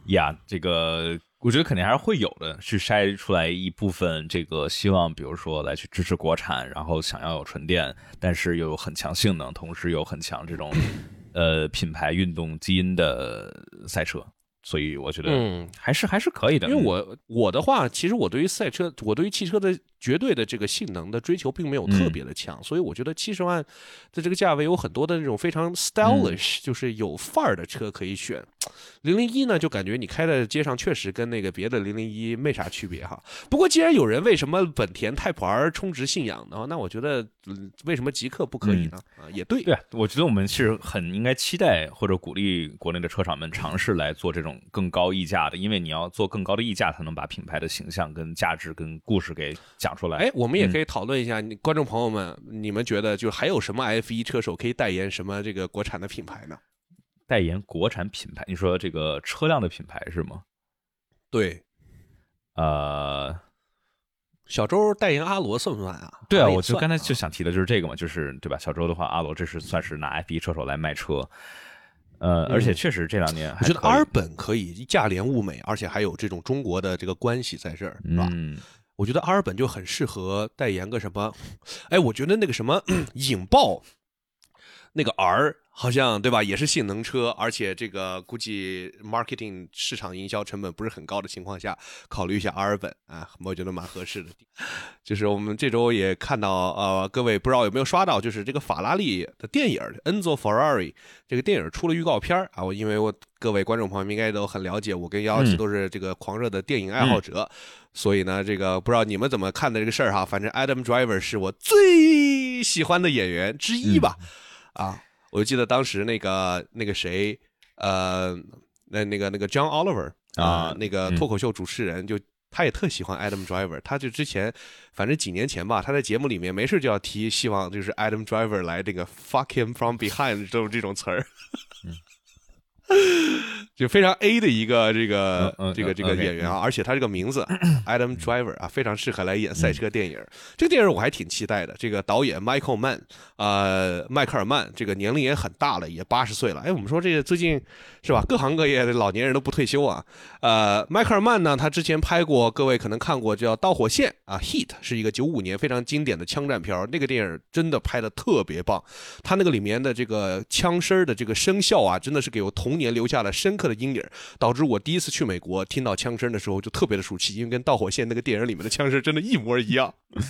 S1: 呀，这个。我觉得肯定还是会有的，去筛出来一部分这个希望，比如说来去支持国产，然后想要有纯电，但是又有很强性能，同时有很强这种 呃品牌运动基因的赛车。所以我觉得，嗯，还是还是可以的。
S2: 因为我我的话，其实我对于赛车，我对于汽车的绝对的这个性能的追求，并没有特别的强。所以我觉得七十万的这个价位有很多的那种非常 stylish，就是有范儿的车可以选。零零一呢，就感觉你开在街上确实跟那个别的零零一没啥区别哈。不过既然有人为什么本田 Type R 充值信仰呢？那我觉得，为什么极客不可以呢？啊，也对。
S1: 对，我觉得我们其实很应该期待或者鼓励国内的车厂们尝试来做这种。更高溢价的，因为你要做更高的溢价，才能把品牌的形象、跟价值、跟故事给讲出来。
S2: 哎，我们也可以讨论一下，观众朋友们，你们觉得就还有什么 F 一车手可以代言什么这个国产的品牌呢？
S1: 代言国产品牌，你说这个车辆的品牌是吗？
S2: 对，
S1: 呃，
S2: 小周代言阿罗算不算啊？
S1: 对啊，我就刚才就想提的就是这个嘛，就是对吧？小周的话，阿罗这是算是拿 F 一车手来卖车，呃，而且确实这两年
S2: 我
S1: 还
S2: 觉得阿尔本可以价廉物美，而且还有这种中国的这个关系在这儿，是吧？
S1: 嗯，
S2: 我觉得阿尔本就很适合代言个什么，哎，我觉得那个什么 引爆，那个 R 好像对吧，也是性能车，而且这个估计 marketing 市场营销成本不是很高的情况下，考虑一下阿尔本啊，我觉得蛮合适的。就是我们这周也看到，呃，各位不知道有没有刷到，就是这个法拉利的电影《Enzo Ferrari》这个电影出了预告片儿啊，我因为我各位观众朋友们应该都很了解，我跟姚老师
S1: 嗯
S2: 都是这个狂热的电影爱好者。所以呢，这个不知道你们怎么看的这个事儿哈，反正 Adam Driver 是我最喜欢的演员之一吧，啊，我就记得当时那个那个谁，呃，那那个那个 John Oliver
S1: 啊
S2: 那个
S1: 嗯
S2: 脱口秀主持人就。他也特喜欢 Adam Driver，他就之前，反正几年前吧，他在节目里面没事就要提，希望就是 Adam Driver 来这个 fuck him from behind 这种这种词儿，就非常 A 的一个这个
S1: 嗯嗯
S2: 这个这个演员啊，而且他这个名字 Adam Driver 啊，非常适合来演赛车电影。这个电影我还挺期待的。这个导演 Michael Mann，呃，迈克尔曼，这个年龄也很大了，也八十岁了。哎，我们说这个最近是吧，各行各业的老年人都不退休啊。呃，迈克尔曼呢，他之前拍过，各位可能看过叫《导火线》啊，《Heat》是一个九五年非常经典的枪战片儿那个电影真的拍的特别棒。他那个里面的这个枪声的这个声效啊，真的是给我童年留下了深刻的阴影儿，导致我第一次去美国听到枪声的时候就特别的熟悉，因为跟《导火线》那个电影里面的枪声真的一模一样。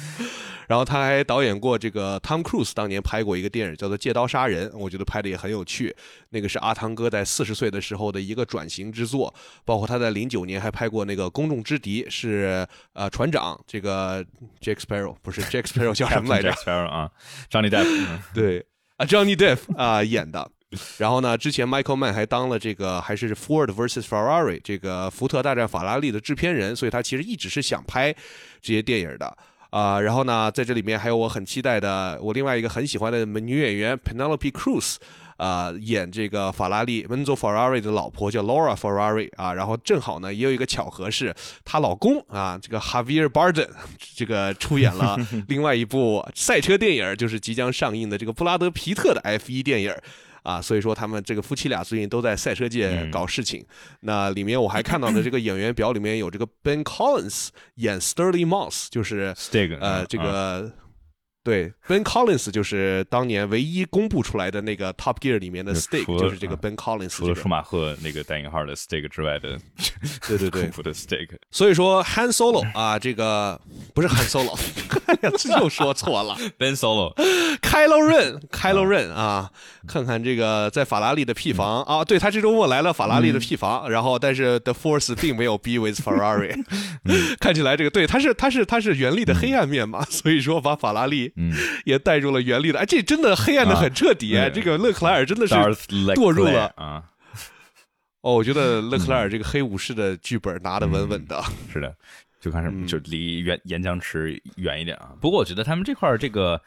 S2: 然后他还导演过这个 Tom Cruise 当年拍过一个电影叫做《借刀杀人》，我觉得拍的也很有趣。那个是阿汤哥在四十岁的时候的一个转型之作，包括他在零九年还拍过那个《公众之敌》，是呃船长这个 Jack Sparrow 不是 Jack Sparrow 叫什么来着
S1: Jack？Sparrow 啊，Johnny Depp，嗯
S2: 对啊，Johnny Depp 啊、演的。然后呢，之前 Michael Mann 还当了这个还是 Ford vs Ferrari 这个福特大战法拉利的制片人，所以他其实一直是想拍这些电影的。啊、然后呢，在这里面还有我很期待的，我另外一个很喜欢的女演员 Penelope Cruz，啊、演这个法拉利 Enzo Ferrari 的老婆叫 Laura Ferrari 啊，然后正好呢也有一个巧合是，她老公啊，这个 Javier Bardem 这个出演了 另外一部赛车电影，就是即将上映的这个布拉德皮特的 F 1电影。啊，所以说他们这个夫妻俩最近都在赛车界
S1: 嗯
S2: 搞事情。那里面我还看到的这个演员表里面有这个 Ben Collins 演 Sterling Moss，就是呃，这
S1: 嗯
S2: 个对 Ben Collins 就是当年唯一公布出来的那个 Top Gear 里面的 Stick，就是这个
S1: 嗯
S2: Ben Collins
S1: 除了，舒马赫那个带引号的 Stig 之外的，
S2: 对对对。
S1: 的 Stig，
S2: 所以说 Han Solo 啊，这个不是 Han Solo，哎呀，这又说错了。
S1: Ben
S2: Solo，Kylo Ren，Kylo Ren 啊，看看这个在法拉利的 P 房啊，对他这周末来了法拉利的 P 房，然后但是 The Force 并没有 be with Ferrari，看起来这个对他是他是他是原力的黑暗面嘛，所以说把法拉利
S1: 嗯。
S2: 也带入了原力的，哎，这真的黑暗的很彻底，哎，这个勒克莱尔真的是堕入了。
S1: 啊，
S2: 哦，我觉得勒克莱尔这个黑武士的剧本拿的稳稳的，
S1: 是的，就看什么，
S2: 嗯。
S1: 就离岩岩浆池远一点啊。不过我觉得他们这块儿这个，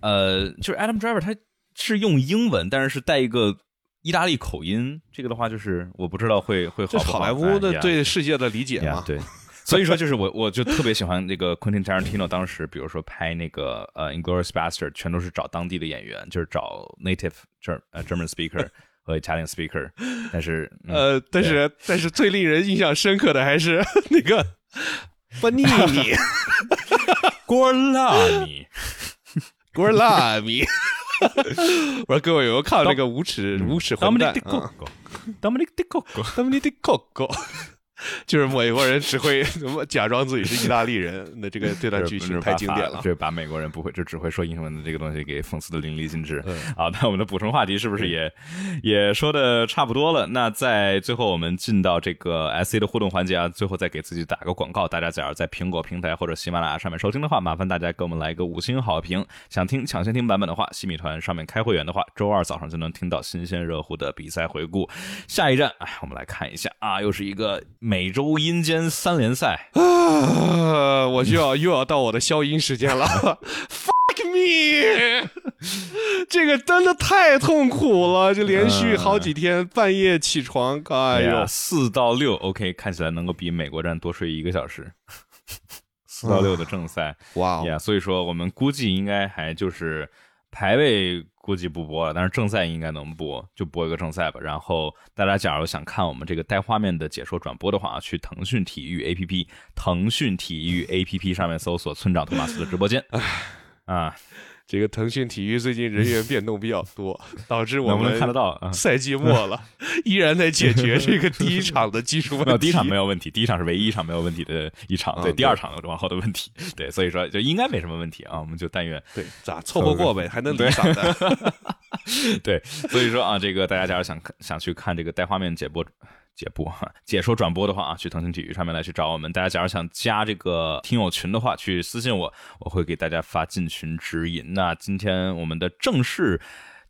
S1: 呃，就是 Adam Driver 他是用英文，但是是带一个意大利口音，这个的话就是我不知道会会好不好。
S2: 莱坞的对世界的理解嘛，
S1: 呀对。所以说，就是我，我就特别喜欢那个 Quentin Tarantino，当时比如说拍那个呃《Inglourious Bastard》，全都是找当地的演员，就是找 native Ger 呃 German speaker 和 Italian speaker，但是、嗯、
S2: 呃，但是但是最令人印象深刻的还是那个班尼尼。
S1: 郭拉米，
S2: 锅拉米。我说各位有没有就是美国人只会怎么假装自己是意大利人，那这个 这段剧情太经典了。
S1: 这把美国人不会就只会说英文的这个东西给讽刺的淋漓尽致。
S2: 嗯
S1: 好，那我们的补充话题是不是也 也说的差不多了？那在最后我们进到这个 S C 的互动环节啊，最后再给自己打个广告。大家假如在苹果平台或者喜马拉雅上面收听的话，麻烦大家给我们来个五星好评。想听抢先听版本的话，西米团上面开会员的话，周二早上就能听到新鲜热乎的比赛回顾。下一站，哎，我们来看一下啊，又是一个美洲阴间三连赛。
S2: 啊，我就要又要到我的消音时间了。Fuck me！这个真的太痛苦了，就连续好几天半夜起床，哎呦
S1: 呀，，四到六，OK，看起来能够比美国站多睡一个小时。四到六的正赛。
S2: 哇哦，
S1: 呀，所以说我们估计应该还就是排位估计不播了，但是正赛应该能播，就播一个正赛吧。然后大家假如想看我们这个带画面的解说转播的话，去腾讯体育 APP，腾讯体育 APP 上面搜索村长托马斯的直播间。啊，
S2: 这个腾讯体育最近人员变动比较多，导致我们
S1: 看得到啊？
S2: 赛季末了，依然在解决这个第一场的技术问，题。
S1: 第一场没有问题，第一场是唯一一场没有问题的一场，对，
S2: 嗯
S1: 第二场往后的问题，对，所以说就应该没什么问题啊，我们就但愿
S2: 对，咋凑合过呗，还能离场的。
S1: 对，所以说啊，这个大家假如想看想去看这个带画面解播。解播、哈 解说、转播的话啊，去腾讯体育上面来去找我们。大家假如想加这个听友群的话，去私信我，我会给大家发进群指引。那今天我们的正式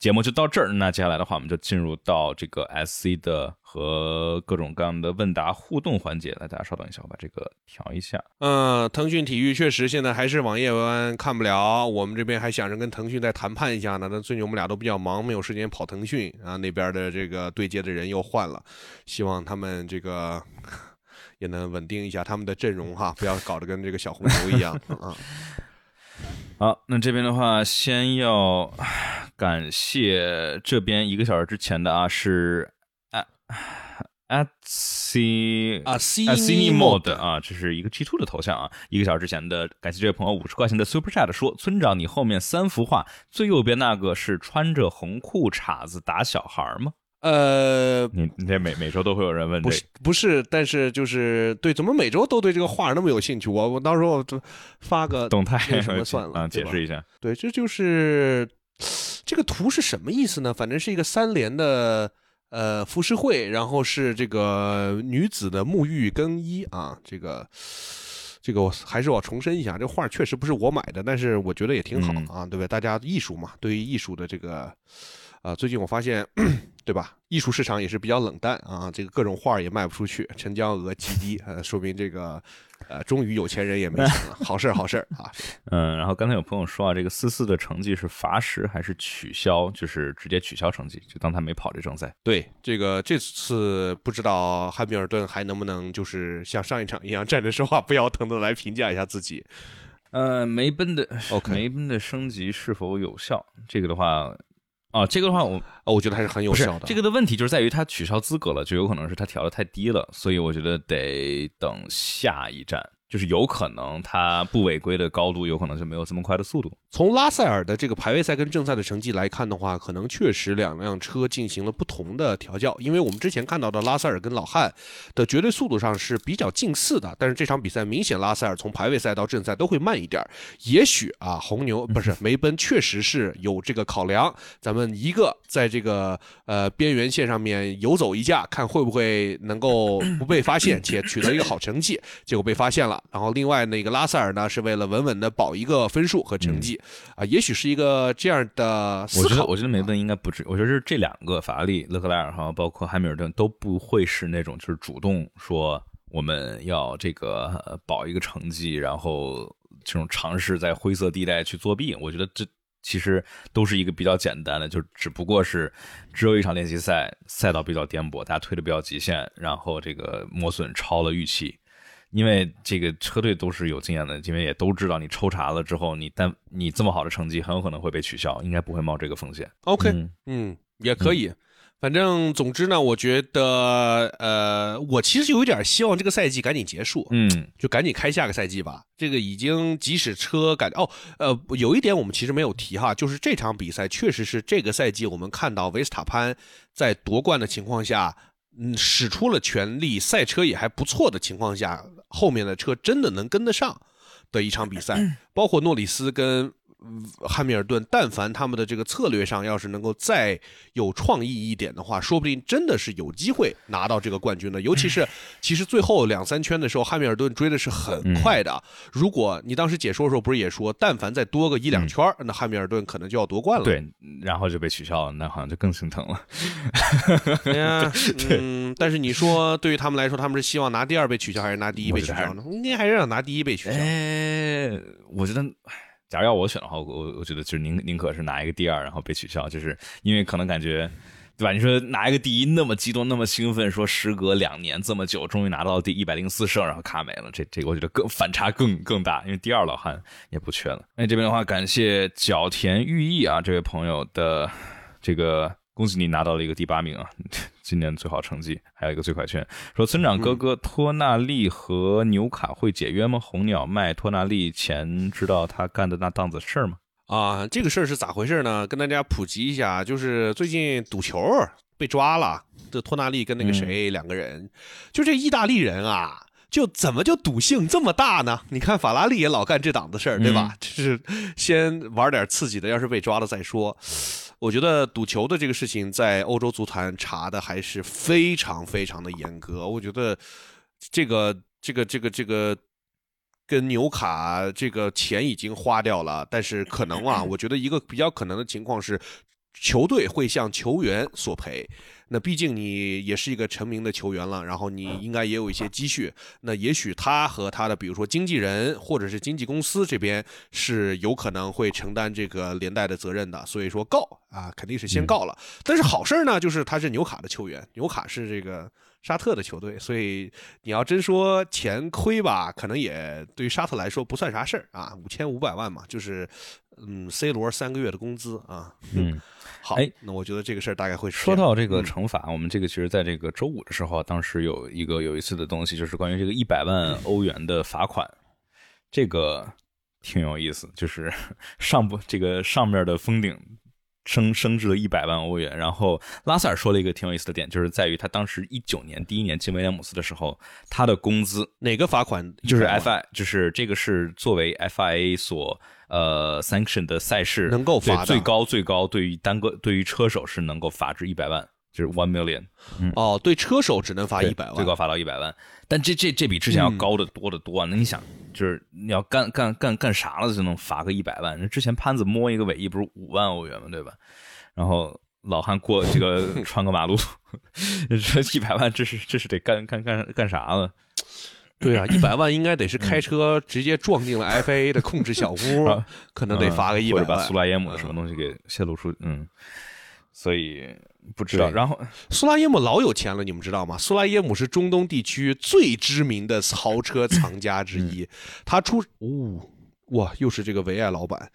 S1: 节目就到这儿，那接下来的话，我们就进入到这个 SC 的和各种各样的问答互动环节。来，大家稍等一下，我把这个调一下。
S2: 嗯，腾讯体育确实现在还是网页端看不了，我们这边还想着跟腾讯再谈判一下呢。但最近我们俩都比较忙，没有时间跑腾讯啊，那边的这个对接的人又换了，希望他们这个 也能稳定一下他们的阵容哈，不要搞得跟这个小红牛一样啊。
S1: 好，那这边的话，先要感谢这边一个小时之前的啊，是啊 at c
S2: 啊，C
S1: at c n mode 啊，这是一个 G two 的头像啊。一个小时之前的，感谢这位朋友五十块钱的 super chat 说，村长，你后面三幅画最右边那个是穿着红裤衩子打小孩吗？
S2: 呃，
S1: 你你这每每周都会有人问这个
S2: 不是不是，但是就是对，怎么每周都对这个画那么有兴趣？我我到时候就发个
S1: 动态
S2: 什么 算了
S1: 解释一下。
S2: 对，这就是这个图是什么意思呢？反正是一个三联的呃浮世绘，然后是这个女子的沐浴更衣啊，这个。这个我还是我重申一下，这画确实不是我买的，但是我觉得也挺好
S1: 嗯
S2: 啊，对吧？大家艺术嘛，对于艺术的这个，啊，最近我发现，对吧？艺术市场也是比较冷淡啊，这个各种画也卖不出去，成交额极低，呃，说明这个，呃，终于有钱人也没钱了，好事儿好事儿啊。
S1: 嗯，然后刚才有朋友说啊，这个思思的成绩是罚时还是取消？就是直接取消成绩，就当他没跑这正赛。
S2: 对，这个这次不知道汉密尔顿还能不能就是像上一场一样站着说话不腰疼的来评价一下自己。
S1: 呃，梅奔的
S2: OK
S1: 梅奔的升级是否有效？这个的话，啊，这个的话我
S2: 哦，我觉得还是很有效的。
S1: 这个的问题就是在于他取消资格了，就有可能是他调的太低了，所以我觉得得等下一站，就是有可能他不违规的高度有可能就没有这么快的速度。
S2: 从拉塞尔的这个排位赛跟正赛的成绩来看的话，可能确实两辆车进行了不同的调教。因为我们之前看到的拉塞尔跟老汉的绝对速度上是比较近似的，但是这场比赛明显拉塞尔从排位赛到正赛都会慢一点。也许啊，红牛不是 梅奔确实是有这个考量，咱们一个在这个呃边缘线上面游走一架，看会不会能够 不被发现且取得一个好成绩，结果被发现了。然后另外那个拉塞尔呢，是为了稳稳的保一个分数和成绩。啊，也许是一个这样的思
S1: 我觉得，
S2: 考。
S1: 我觉得梅奔应该不止，我觉得是这两个法拉利、勒克莱尔哈，包括汉密尔顿都不会是那种就是主动说我们要这个呃保一个成绩，然后这种尝试在灰色地带去作弊。我觉得这其实都是一个比较简单的，就只不过是只有一场练习赛，赛道比较颠簸，大家推的比较极限，然后这个磨损超了预期。因为这个车队都是有经验的，因为也都知道你抽查了之后，你但你这么好的成绩很有可能会被取消，应该不会冒这个风险。
S2: OK，
S1: 嗯
S2: 嗯，也可以。反正总之呢，我觉得，呃，我其实有一点希望这个赛季赶紧结束，
S1: 嗯
S2: 就赶紧开下个赛季吧。这个已经即使车感哦，呃，有一点我们其实没有提哈，就是这场比赛确实是这个赛季我们看到维斯塔潘在夺冠的情况下，嗯，使出了全力，赛车也还不错的情况下，后面的车真的能跟得上的一场比赛，包括诺里斯跟。嗯汉密尔顿，但凡他们的这个策略上要是能够再有创意一点的话，说不定真的是有机会拿到这个冠军的。尤其是，其实最后两三圈的时候，汉密尔顿追的是很快的。如果你当时解说的时候不是也说，但凡再多个一两圈，那汉密尔顿可能就要夺冠了。
S1: 对，然后就被取消了，那好像就更心疼了。
S2: 对，嗯，但是你说对于他们来说，他们是希望拿第二被取消，还是拿第一被取消呢？应该还是要拿第一被取消。
S1: 哎，我觉得，假如要我选的话，我我觉得就是宁宁可是拿一个第二，然后被取消，就是因为可能感觉对吧？你说拿一个第一那么激动，那么兴奋，说时隔两年这么久，终于拿到第一百零四胜，然后卡没了，这这个我觉得更反差更更大，因为第二老汉也不缺了。那这边的话，感谢角田寓意啊这位朋友的这个。恭喜你拿到了一个第八名啊！今年最好成绩，还有一个最快圈。说村长哥哥托纳利和纽卡会解约吗？红鸟卖托纳利前，知道他干的那档子事儿吗？
S2: 啊，这个事儿是咋回事呢？跟大家普及一下，就是最近赌球被抓了，这托纳利跟那个谁两个人，就这意大利人啊，就怎么就赌性这么大呢？你看法拉利也老干这档子事儿，对吧？就是先玩点刺激的，要是被抓了再说。我觉得赌球的这个事情在欧洲足坛查的还是非常非常的严格。我觉得这个这个这个这个跟纽卡这个钱已经花掉了，但是可能啊，我觉得一个比较可能的情况是球队会向球员索赔。那毕竟你也是一个成名的球员了，然后你应该也有一些积蓄。那也许他和他的比如说经纪人或者是经纪公司这边是有可能会承担这个连带的责任的。所以说告啊，肯定是先告了。但是好事呢，就是他是纽卡的球员，纽卡是这个沙特的球队，所以你要真说钱亏吧，可能也对于沙特来说不算啥事儿啊，五千五百万嘛，就是嗯，C 罗三个月的工资啊。
S1: 嗯。
S2: 好，哎，那我觉得这个事儿大概会
S1: 说到这个惩罚，我们这个其实在这个周五的时候，当时有一个有一次的东西，就是关于这个一百万 欧元的罚款，这个挺有意思，就是 上不这个上面的封顶升升至了一百万欧元，然后拉塞尔说了一个挺有意思的点，就是在于他当时一九年第一年进威廉姆斯的时候，他的工资
S2: 哪个罚款
S1: 就是 FI，就是这个是作为 FIA 所。呃，sanction 的赛事
S2: 能够罚
S1: 最高最高，对于单个对于车手是能够罚至一百万，就是 one million。
S2: 哦，对车手只能罚一百万，
S1: 最高罚到一百万。但这这这比之前要高的多得多。那你想，就是你要干干干干啥了就能罚个一百万？那之前潘子摸一个尾翼不是五万欧元吗？对吧？然后老汉过这个 穿个马路，这一百万，这是这是得干干干干啥了？
S2: 对啊，一百万应该得是开车直接撞进了 FAA 的控制小屋，可能得罚个一百万，
S1: 把苏拉耶姆的什么东西给泄露出，嗯，所以不知道。然后
S2: 苏拉耶姆老有钱了，你们知道吗？苏拉耶姆是中东地区最知名的豪车藏家之一，他出，哦，哇，又是这个维爱老板。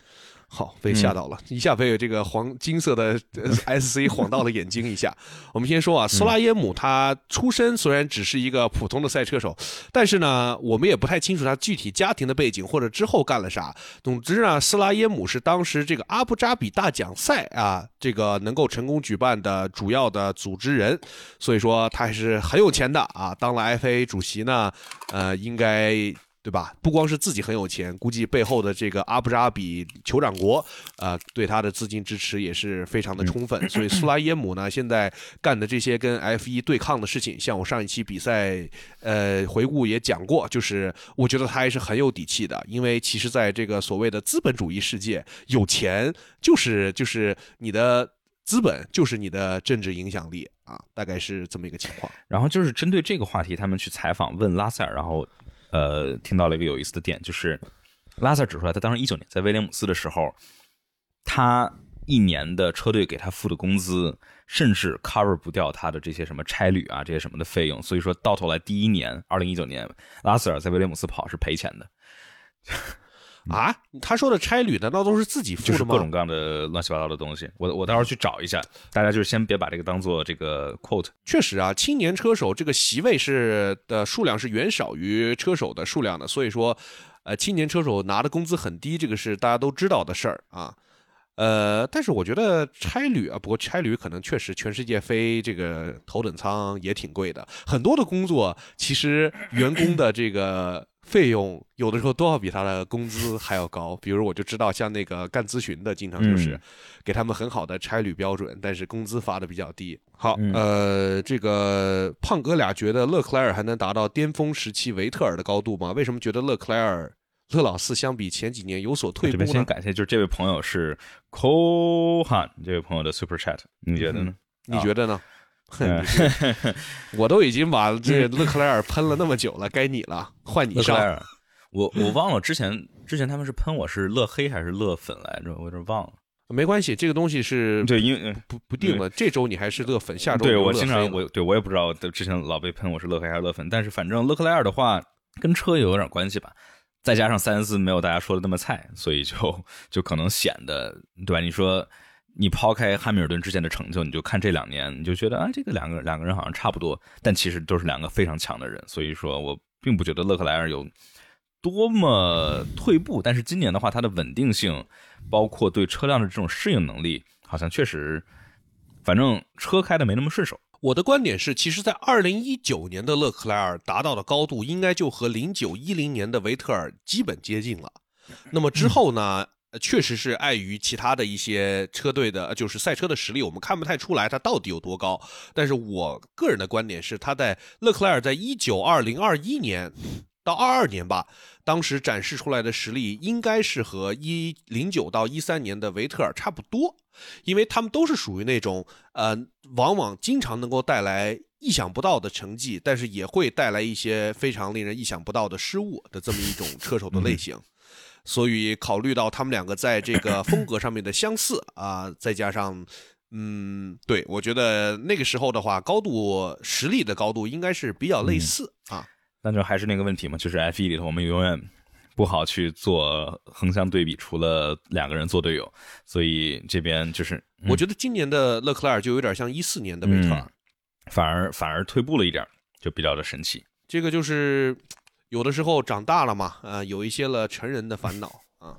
S2: 好，被吓到了，一下被这个黄金色的 SC 晃到了眼睛一下。我们先说啊，苏拉耶姆他出身虽然只是一个普通的赛车手，但是呢，我们也不太清楚他具体家庭的背景或者之后干了啥。总之呢，斯拉耶姆是当时这个阿布扎比大奖赛啊，这个能够成功举办的主要的组织人，所以说他还是很有钱的啊。当了 FA 主席呢，呃，应该。对吧？不光是自己很有钱，估计背后的这个阿布扎比酋长国，呃，对他的资金支持也是非常的充分。所以苏拉耶姆呢，现在干的这些跟 F 一对抗的事情，像我上一期比赛，呃，回顾也讲过，就是我觉得他还是很有底气的。因为其实在这个所谓的资本主义世界，有钱就是就是你的资本，就是你的政治影响力啊，大概是这么一个情况。
S1: 然后就是针对这个话题，他们去采访问拉塞尔，然后。呃，听到了一个有意思的点，就是拉塞尔指出来，他当时一九年在威廉姆斯的时候，他一年的车队给他付的工资，甚至 cover 不掉他的这些什么差旅啊，这些什么的费用。所以说到头来，第一年，二零一九年，拉塞尔在威廉姆斯跑是赔钱的。
S2: 啊，他说的差旅难道都是自己付的吗？
S1: 就是各种各样的乱七八糟的东西。我我待会儿去找一下。大家就是先别把这个当做这个 quote。
S2: 确实啊，青年车手这个席位是的数量是远少于车手的数量的，所以说，呃，青年车手拿的工资很低，这个是大家都知道的事儿啊。呃，但是我觉得差旅啊，不过差旅可能确实全世界飞这个头等舱也挺贵的，很多的工作其实员工的这个。费用有的时候都要比他的工资还要高，比如我就知道，像那个干咨询的，经常就是给他们很好的差旅标准，但是工资发的比较低。好，呃，这个胖哥俩觉得勒克莱尔还能达到巅峰时期维特尔的高度吗？为什么觉得勒克莱尔、勒老四相比前几年有所退步呢？
S1: 先感谢，就是这位朋友是 Kohan 这位朋友的 Super Chat，你觉得呢？
S2: 你觉得呢？我都已经把这勒克莱尔喷了那么久了，该你了，换你上。
S1: 我我忘了之前之前他们是喷我是乐黑还是乐粉来着，我有点忘了。
S2: 没关系，这个东西是
S1: 对，因为
S2: 不不定的。这周你还是乐粉，下周
S1: 对我经常我对我也不知道，之前老被喷我是乐黑还是乐粉，但是反正勒克莱尔的话跟车有点关系吧，再加上塞恩斯没有大家说的那么菜，所以就就可能显得对吧？你说你抛开汉密尔顿之前的成就，你就看这两年，你就觉得啊，这个两个两个人好像差不多，但其实都是两个非常强的人，所以说我并不觉得勒克莱尔有。多么退步，但是今年的话，它的稳定性，包括对车辆的这种适应能力，好像确实，反正车开的没那么顺手。
S2: 我的观点是，其实，在二零一九年的勒克莱尔达到的高度，应该就和零九一零年的维特尔基本接近了。那么之后呢，确实是碍于其他的一些车队的，就是赛车的实力，我们看不太出来他到底有多高。但是我个人的观点是，他在勒克莱尔在一九二零二一年。到二二年吧，当时展示出来的实力应该是和一零九到一三年的维特尔差不多，因为他们都是属于那种呃，往往经常能够带来意想不到的成绩，但是也会带来一些非常令人意想不到的失误的这么一种车手的类型。所以考虑到他们两个在这个风格上面的相似 啊，再加上嗯，对我觉得那个时候的话，高度实力的高度应该是比较类似啊。
S1: 那就还是那个问题嘛，就是 F 一里头我们永远不好去做横向对比，除了两个人做队友，所以这边就是
S2: 我觉得今年的勒克莱尔就有点像一四年的维特尔，
S1: 反而反而退步了一点，就比较的神奇。
S2: 这个就是有的时候长大了嘛，啊，有一些了成人的烦恼啊。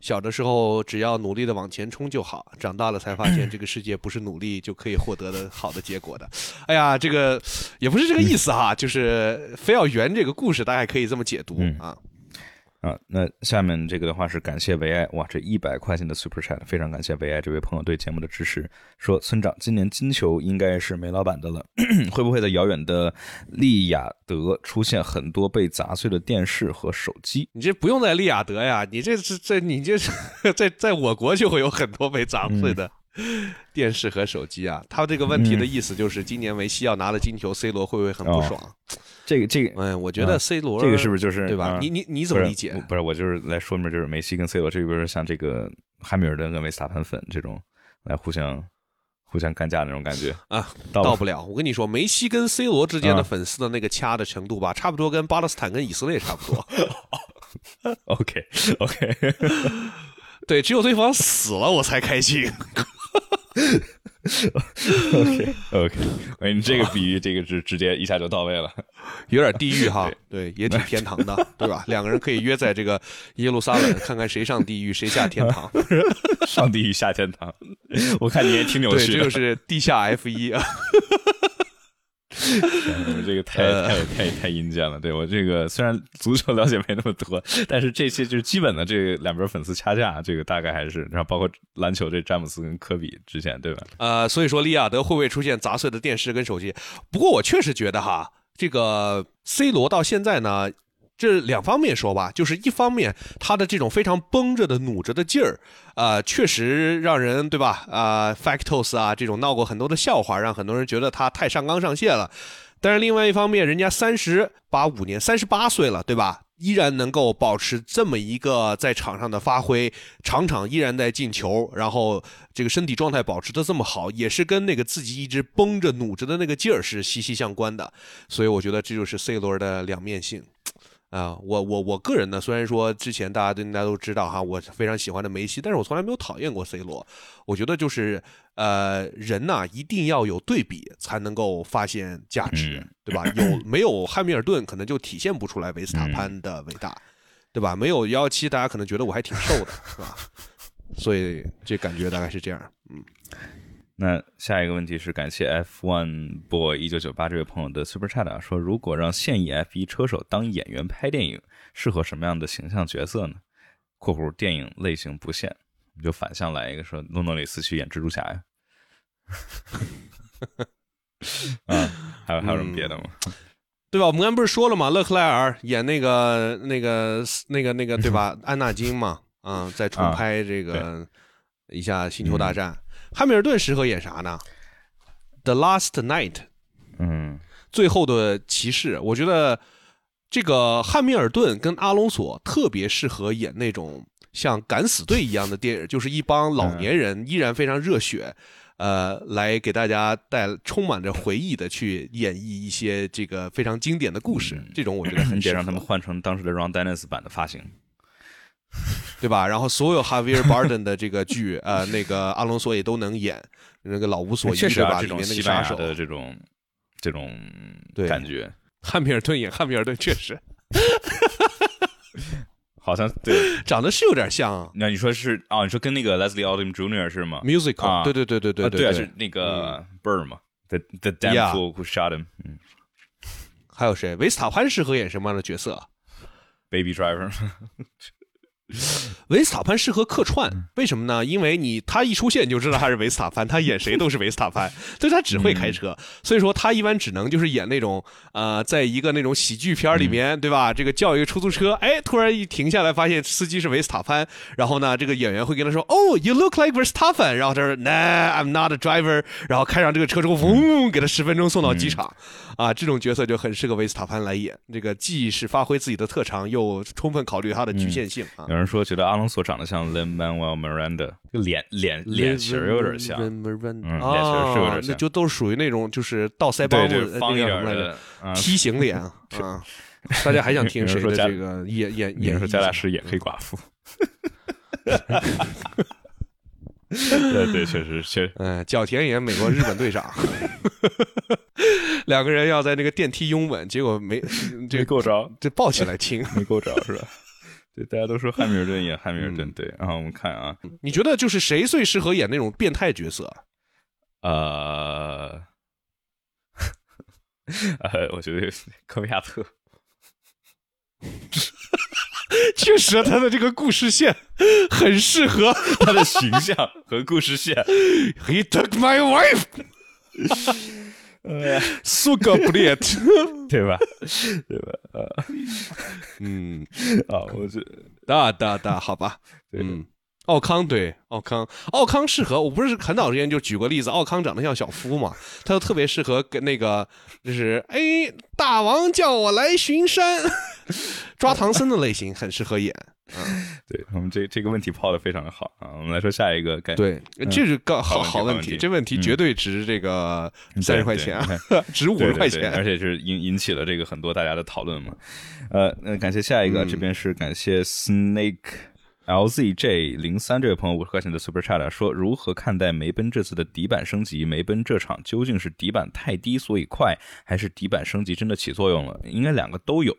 S2: 小的时候只要努力的往前冲就好，长大了才发现这个世界不是努力就可以获得的好的结果的。哎呀，这个也不是这个意思哈，就是非要圆这个故事，大家可以这么解读啊。
S1: 啊，那下面这个的话是感谢维埃哇，这一百块钱的 Super Chat，非常感谢维埃这位朋友对节目的支持。说村长，今年金球应该是梅老板的了，会不会在遥远的利雅得出现很多被砸碎的电视和手机？
S2: 你这不用在利雅得呀，你这是在你这是 在在我国就会有很多被砸碎的。电视和手机啊，他这个问题的意思就是，今年梅西要拿了金球，C 罗会不会很不爽？
S1: 这个这个，
S2: 嗯，我觉得 C 罗
S1: 这个是不是就是
S2: 对吧？你你你怎么理解？
S1: 不是，我就是来说明，就是梅西跟 C 罗这边像这个汉密尔顿跟维斯塔潘粉这种来互相互相干架那种感觉
S2: 啊，到不了。我跟你说，梅西跟 C 罗之间的粉丝的那个掐的程度吧，差不多跟巴勒斯坦跟以色列差不多。
S1: OK OK，
S2: 对，只有对方死了我才开心。
S1: OK OK，哎，你这个比喻，这个是直接一下就到位了，
S2: 有点地狱哈，对，也挺天堂的，对吧？两个人可以约在这个耶路撒冷，看看谁上地狱，谁下天堂。
S1: 上地狱下天堂，我看你也挺扭曲。
S2: 这就是地下 F 一啊。
S1: 我这个太太太太阴间了，对我这个虽然足球了解没那么多，但是这些就是基本的这两边粉丝掐架，这个大概还是，然后包括篮球这詹姆斯跟科比之前，对吧？
S2: 呃，所以说利亚德会不会出现砸碎的电视跟手机？不过我确实觉得哈，这个 C 罗到现在呢。这两方面说吧，就是一方面他的这种非常绷着的努着的劲儿，啊，确实让人对吧？啊，Factos 啊，这种闹过很多的笑话，让很多人觉得他太上纲上线了。但是另外一方面，人家三十八五年，三十八岁了，对吧？依然能够保持这么一个在场上的发挥，场场依然在进球，然后这个身体状态保持的这么好，也是跟那个自己一直绷着努着的那个劲儿是息息相关的。所以我觉得这就是 C 罗的两面性。啊，我我我个人呢，虽然说之前大家都大家都知道哈，我非常喜欢的梅西，但是我从来没有讨厌过 C 罗。我觉得就是呃，人呐一定要有对比才能够发现价值，对吧？有没有汉密尔顿，可能就体现不出来维斯塔潘的伟大，对吧？没有幺幺七，大家可能觉得我还挺瘦的，是吧？所以这感觉大概是这样，嗯。
S1: 那下一个问题是，感谢 F One Boy 一九九八这位朋友的 Super Chat 啊，说如果让现役 F 一车手当演员拍电影，适合什么样的形象角色呢？（括弧电影类型不限）你就反向来一个，说诺诺里斯去演蜘蛛侠呀？啊，还有还有什么别的吗？
S2: 对吧？我们刚才不是说了吗？勒克莱尔演那个那个那个那个对吧？安纳金嘛，啊，在重拍这个一下星球大战。汉密尔顿适合演啥呢？The Last Night，
S1: 嗯，
S2: 最后的骑士。我觉得这个汉密尔顿跟阿隆索特别适合演那种像敢死队一样的电影，就是一帮老年人依然非常热血，呃，来给大家带充满着回忆的去演绎一些这个非常经典的故事。这种我觉得 很
S1: 得让他们换成当时的 Ron Dennis 版的发型，
S2: 对吧？然后所有 Javier Bardem 的这个剧，呃，那个阿隆索也都能演，那个老无所依，
S1: 对
S2: 吧？
S1: 这种西班牙的这种这种感觉，
S2: 汉密尔顿演汉密尔顿确实。
S1: 好像对，
S2: 长得是有点像。
S1: 那你说是啊？你说跟那个 Leslie Odom Jr. 是吗
S2: ？Musical，对对对对对
S1: 对，是那个 Bird 嘛？The The Damn Fool Who Shot Him。嗯，
S2: 还有谁？维斯塔潘适合演什么样的角色
S1: ？Baby Driver。
S2: 维斯塔潘适合客串，为什么呢？因为你他一出现你就知道他是维斯塔潘，他演谁都是维斯塔潘，所以他只会开车，所以说他一般只能就是演那种呃，在一个那种喜剧片里面，对吧？这个叫一个出租车，哎，突然一停下来，发现司机是维斯塔潘，然后呢，这个演员会跟他说：“哦，You look like Verstappen。”然后他说：“Nah，I'm not a driver。”然后开上这个车之后，嗡，给他十分钟送到机场。啊，这种角色就很适合维斯塔潘来演，这个既是发挥自己的特长，又充分考虑他的局限性啊。
S1: 有人说觉得阿隆索长得像 Lin Manuel Miranda，就脸脸脸型有点像，嗯，脸型是有点像，
S2: 那就都是属于那种就是倒腮帮子
S1: 那
S2: 个什么来着，梯形脸 啊。大家还想听谁的这个演演演？
S1: 说加大师演黑寡妇。对对，确实确实，
S2: 嗯，角田演美国日本队长，两个人要在那个电梯拥吻，结果没这
S1: 够着，
S2: 这抱起来亲，
S1: 没够着是吧？对，大家都说汉密尔顿演汉密尔顿，对，然后我们看啊，
S2: 你觉得就是谁最适合演那种变态角色？
S1: 呃，呃，我觉得科维亚特。
S2: 确实，他的这个故事线很适合
S1: 他的形象和故事线。
S2: He took my wife，苏格布列特，
S1: 对吧？对吧？啊，
S2: 嗯，
S1: 啊，我是
S2: 哒哒哒，好吧，嗯。奥康对奥康，奥康适合我不是很早之前就举过例子，奥康长得像小夫嘛，他就特别适合跟那个就是哎大王叫我来巡山 抓唐僧的类型，很适合演。嗯，
S1: 对我们这这个问题抛的非常的好啊，我们来说下一个。
S2: 对，这是个
S1: 好
S2: 好
S1: 问
S2: 题，这问题绝对值这个三十块钱，啊值五十块钱，
S1: 而且是引引起了这个很多大家的讨论嘛。呃，那感谢下一个，这边是感谢 Snake。LZJ 零三这位朋友五十块钱的 Super Chat 说：如何看待梅奔这次的底板升级？梅奔这场究竟是底板太低所以快，还是底板升级真的起作用了？应该两个都有，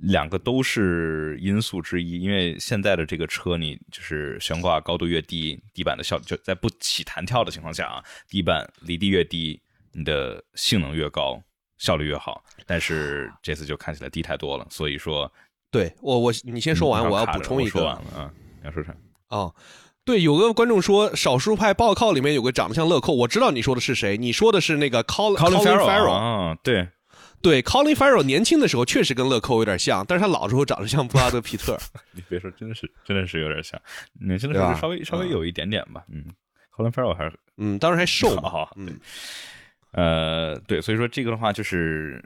S1: 两个都是因素之一。因为现在的这个车，你就是悬挂高度越低，底板的效就在不起弹跳的情况下啊，底板离地越低，你的性能越高，效率越好。但是这次就看起来低太多了，所以说。
S2: 对我我你先说完，我要补充一个。
S1: 说完了啊，要说啥？
S2: 哦，对，有个观众说少数派报告里面有个长得像乐扣，我知道你说的是谁，你说的是那个 Colin Farrell
S1: 啊，对
S2: 对，Colin Farrell 年轻的时候确实跟乐扣有点像，但是他老时候长得像布拉德皮特。
S1: 你别说，真的是真的是有点像，年轻的时候稍微稍微有一点点吧。嗯，Colin Farrell 还是
S2: 嗯，当时还瘦
S1: 嘛。嗯，呃，对，所以说这个的话就是。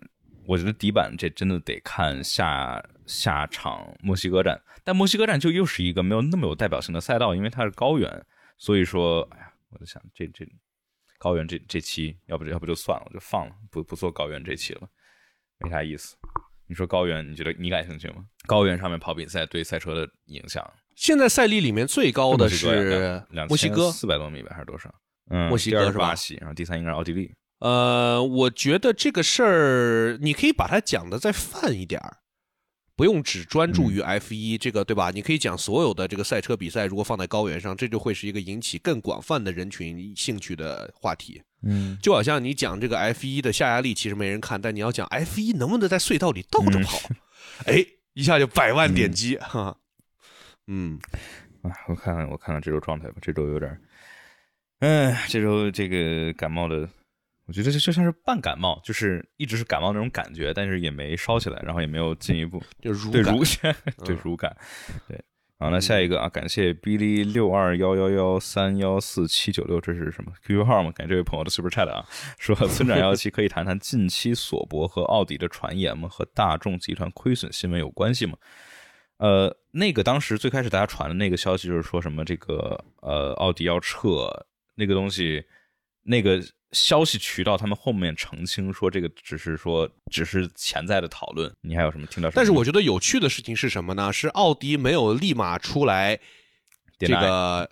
S1: 我觉得底板这真的得看下下场墨西哥站，但墨西哥站就又是一个没有那么有代表性的赛道，因为它是高原，所以说，哎呀，我就想这这高原这这期要不要不就算了，就放了，不不做高原这期了，没啥意思。你说高原，你觉得你感兴趣吗？高原上面跑比赛对赛车的影响？
S2: 现在赛例里面最高的是墨西哥
S1: 四百多米吧，还是多少？嗯，
S2: 墨西哥
S1: 是巴西，然后第三应该是奥地利。
S2: 呃，我觉得这个事儿你可以把它讲的再泛一点儿，不用只专注于 F 一这个，对吧？你可以讲所有的这个赛车比赛，如果放在高原上，这就会是一个引起更广泛的人群兴趣的话题。
S1: 嗯，
S2: 就好像你讲这个 F 一的下压力，其实没人看，但你要讲 F 一能不能在隧道里倒着跑，哎，一下就百万点击哈。嗯，
S1: 啊，我看看我看看这周状态吧，这周有点，哎，这周这个感冒的。我觉得这就像是半感冒，就是一直是感冒那种感觉，但是也没烧起来，然后也没有进一步
S2: 就如
S1: 对如感，对如感，对。好，那下一个啊，感谢 Billy 六二幺幺幺三幺四七九六，这是什么 QQ 号吗？感谢这位朋友的 Super Chat 啊，说村长幺七可以谈谈近期索博和奥迪的传言吗？和大众集团亏损新闻有关系吗？呃，那个当时最开始大家传的那个消息就是说什么这个呃奥迪要撤那个东西，那个消息渠道他们后面澄清说这个只是说只是潜在的讨论。你还有什么听到什么？
S2: 但是我觉得有趣的事情是什么呢？是奥迪没有立马出来这个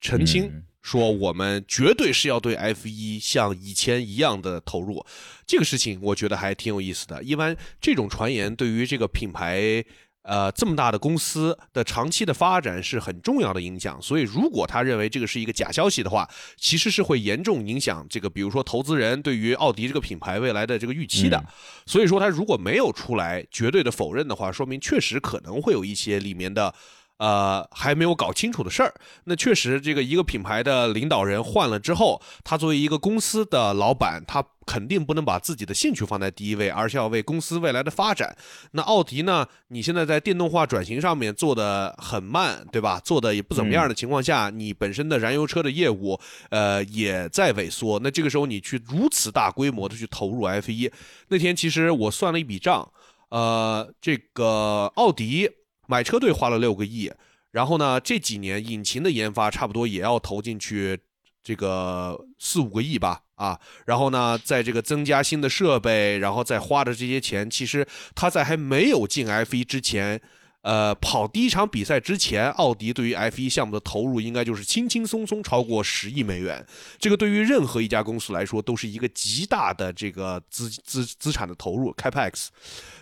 S2: 澄清。
S1: 嗯
S2: 说我们绝对是要对 F 一像以前一样的投入，这个事情我觉得还挺有意思的。一般这种传言对于这个品牌，呃，这么大的公司的长期的发展是很重要的影响。所以，如果他认为这个是一个假消息的话，其实是会严重影响这个，比如说投资人对于奥迪这个品牌未来的这个预期的。所以说，他如果没有出来绝对的否认的话，说明确实可能会有一些里面的。呃，还没有搞清楚的事儿，那确实，这个一个品牌的领导人换了之后，他作为一个公司的老板，他肯定不能把自己的兴趣放在第一位，而是要为公司未来的发展。那奥迪呢？你现在在电动化转型上面做的很慢，对吧？做的也不怎么样的情况下，你本身的燃油车的业务，呃，也在萎缩。那这个时候你去如此大规模的去投入 F 一，那天其实我算了一笔账，呃，这个奥迪。买车队花了六个亿，然后呢，这几年引擎的研发差不多也要投进去这个四五个亿吧，啊，然后呢，在这个增加新的设备，然后再花的这些钱，其实他在还没有进 F 一之前。呃，跑第一场比赛之前，奥迪对于 F1 项目的投入应该就是轻轻松松超过十亿美元。这个对于任何一家公司来说，都是一个极大的这个资资资产的投入 Capex。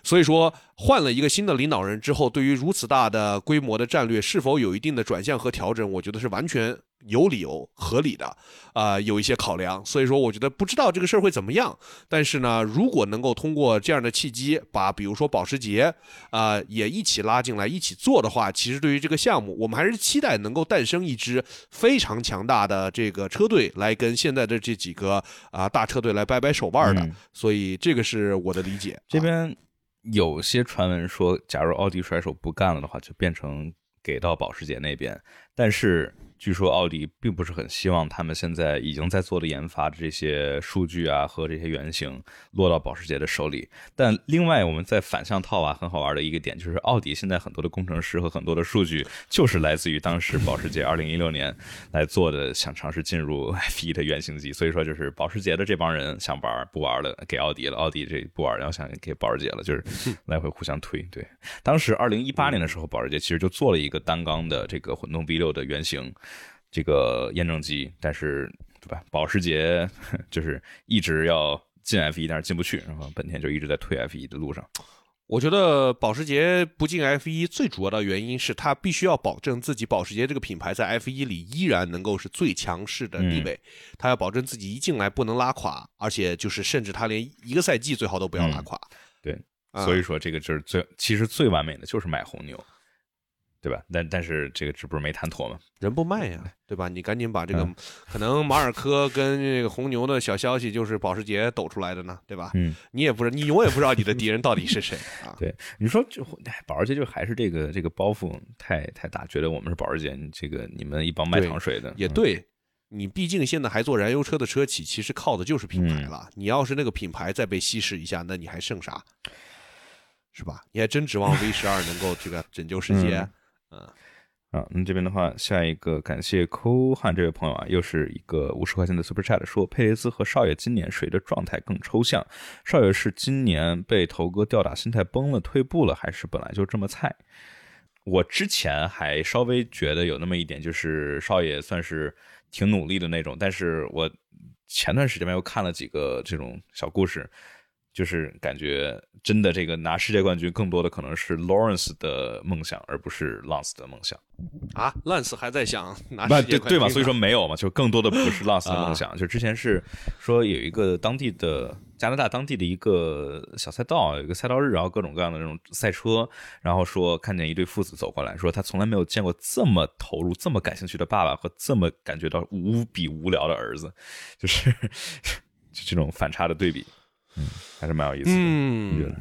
S2: 所以说，换了一个新的领导人之后，对于如此大的规模的战略是否有一定的转向和调整，我觉得是完全。有理由、合理的，啊，有一些考量，所以说我觉得不知道这个事儿会怎么样。但是呢，如果能够通过这样的契机，把比如说保时捷啊也一起拉进来一起做的话，其实对于这个项目，我们还是期待能够诞生一支非常强大的这个车队，来跟现在的这几个啊大车队来掰掰手腕的。所以这个是我的理解。
S1: 这边有些传闻说，假如奥迪甩手不干了的话，就变成给到保时捷那边，但是。据说奥迪并不是很希望他们现在已经在做的研发的这些数据啊和这些原型落到保时捷的手里。但另外，我们在反向套啊，很好玩的一个点就是，奥迪现在很多的工程师和很多的数据就是来自于当时保时捷2016年来做的，想尝试进入 F1 的原型机。所以说，就是保时捷的这帮人想玩不玩了，给奥迪了；奥迪这不玩，然后想给保时捷了，就是 来回互相推。对，当时2018年的时候，保时捷其实就做了一个单缸的这个混动 V6 的原型。这个验证机，但是对吧？保时捷 就是一直要进 F 一，但是进不去，然后本田就一直在退 F 一的路上。
S2: 我觉得保时捷不进 F 一最主要的原因是它必须要保证自己保时捷这个品牌在 F 一里依然能够是最强势的地位，它要保证自己一进来不能拉垮，而且就是甚至它连一个赛季最好都不要拉垮。
S1: 对，所以说这个就是最其实最完美的就是买红牛。对吧？但但是这个这不是没谈妥吗？
S2: 人不卖呀，对吧？你赶紧把这个 可能马尔科跟这个红牛的小消息，就是保时捷抖出来的呢，对吧？
S1: 嗯，
S2: 你也不知道，你永远不知道你的敌人到底是谁啊？
S1: 对，你说就保时捷就还是这个这个包袱太太大，觉得我们是保时捷，这个你们一帮卖糖水的。
S2: 也对，你毕竟现在还做燃油车的车企，其实靠的就是品牌了。你要是那个品牌再被稀释一下，那你还剩啥？是吧？你还真指望 V 十二能够这个拯救世界？嗯，
S1: 啊，那这边的话，下一个感谢抠汉这位朋友啊，又是一个五十块钱的 Super Chat，说佩雷斯和少爷今年谁的状态更抽象？少爷是今年被头哥吊打，心态崩了，退步了，还是本来就这么菜？我之前还稍微觉得有那么一点，就是少爷算是挺努力的那种，但是我前段时间又看了几个这种小故事。就是感觉真的这个拿世界冠军，更多的可能是 Lawrence 的梦想，而不是 Lance 的梦想
S2: 啊。Lance 还在想拿世界冠军，
S1: 对嘛？所以说没有嘛，就更多的不是 Lance 的梦想。就之前是说有一个当地的加拿大当地的一个小赛道，有一个赛道日，然后各种各样的那种赛车，然后说看见一对父子走过来说他从来没有见过这么投入、这么感兴趣的爸爸和这么感觉到无比无聊的儿子，就是 就这种反差的对比。嗯，还是蛮有意思的。
S2: 嗯，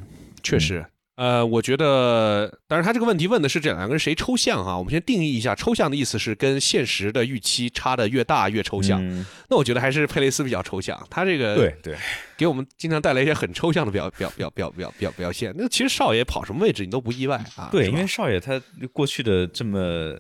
S2: 确实，呃，我觉得，当然他这个问题问的是这两个人谁抽象哈，我们先定义一下，抽象的意思是跟现实的预期差的越大越抽象。
S1: 嗯
S2: 那我觉得还是佩雷斯比较抽象，他这个
S1: 对对，
S2: 给我们经常带来一些很抽象的表表表表表表表现。那其实少爷跑什么位置你都不意外啊，
S1: 对，因为少爷他过去的这么，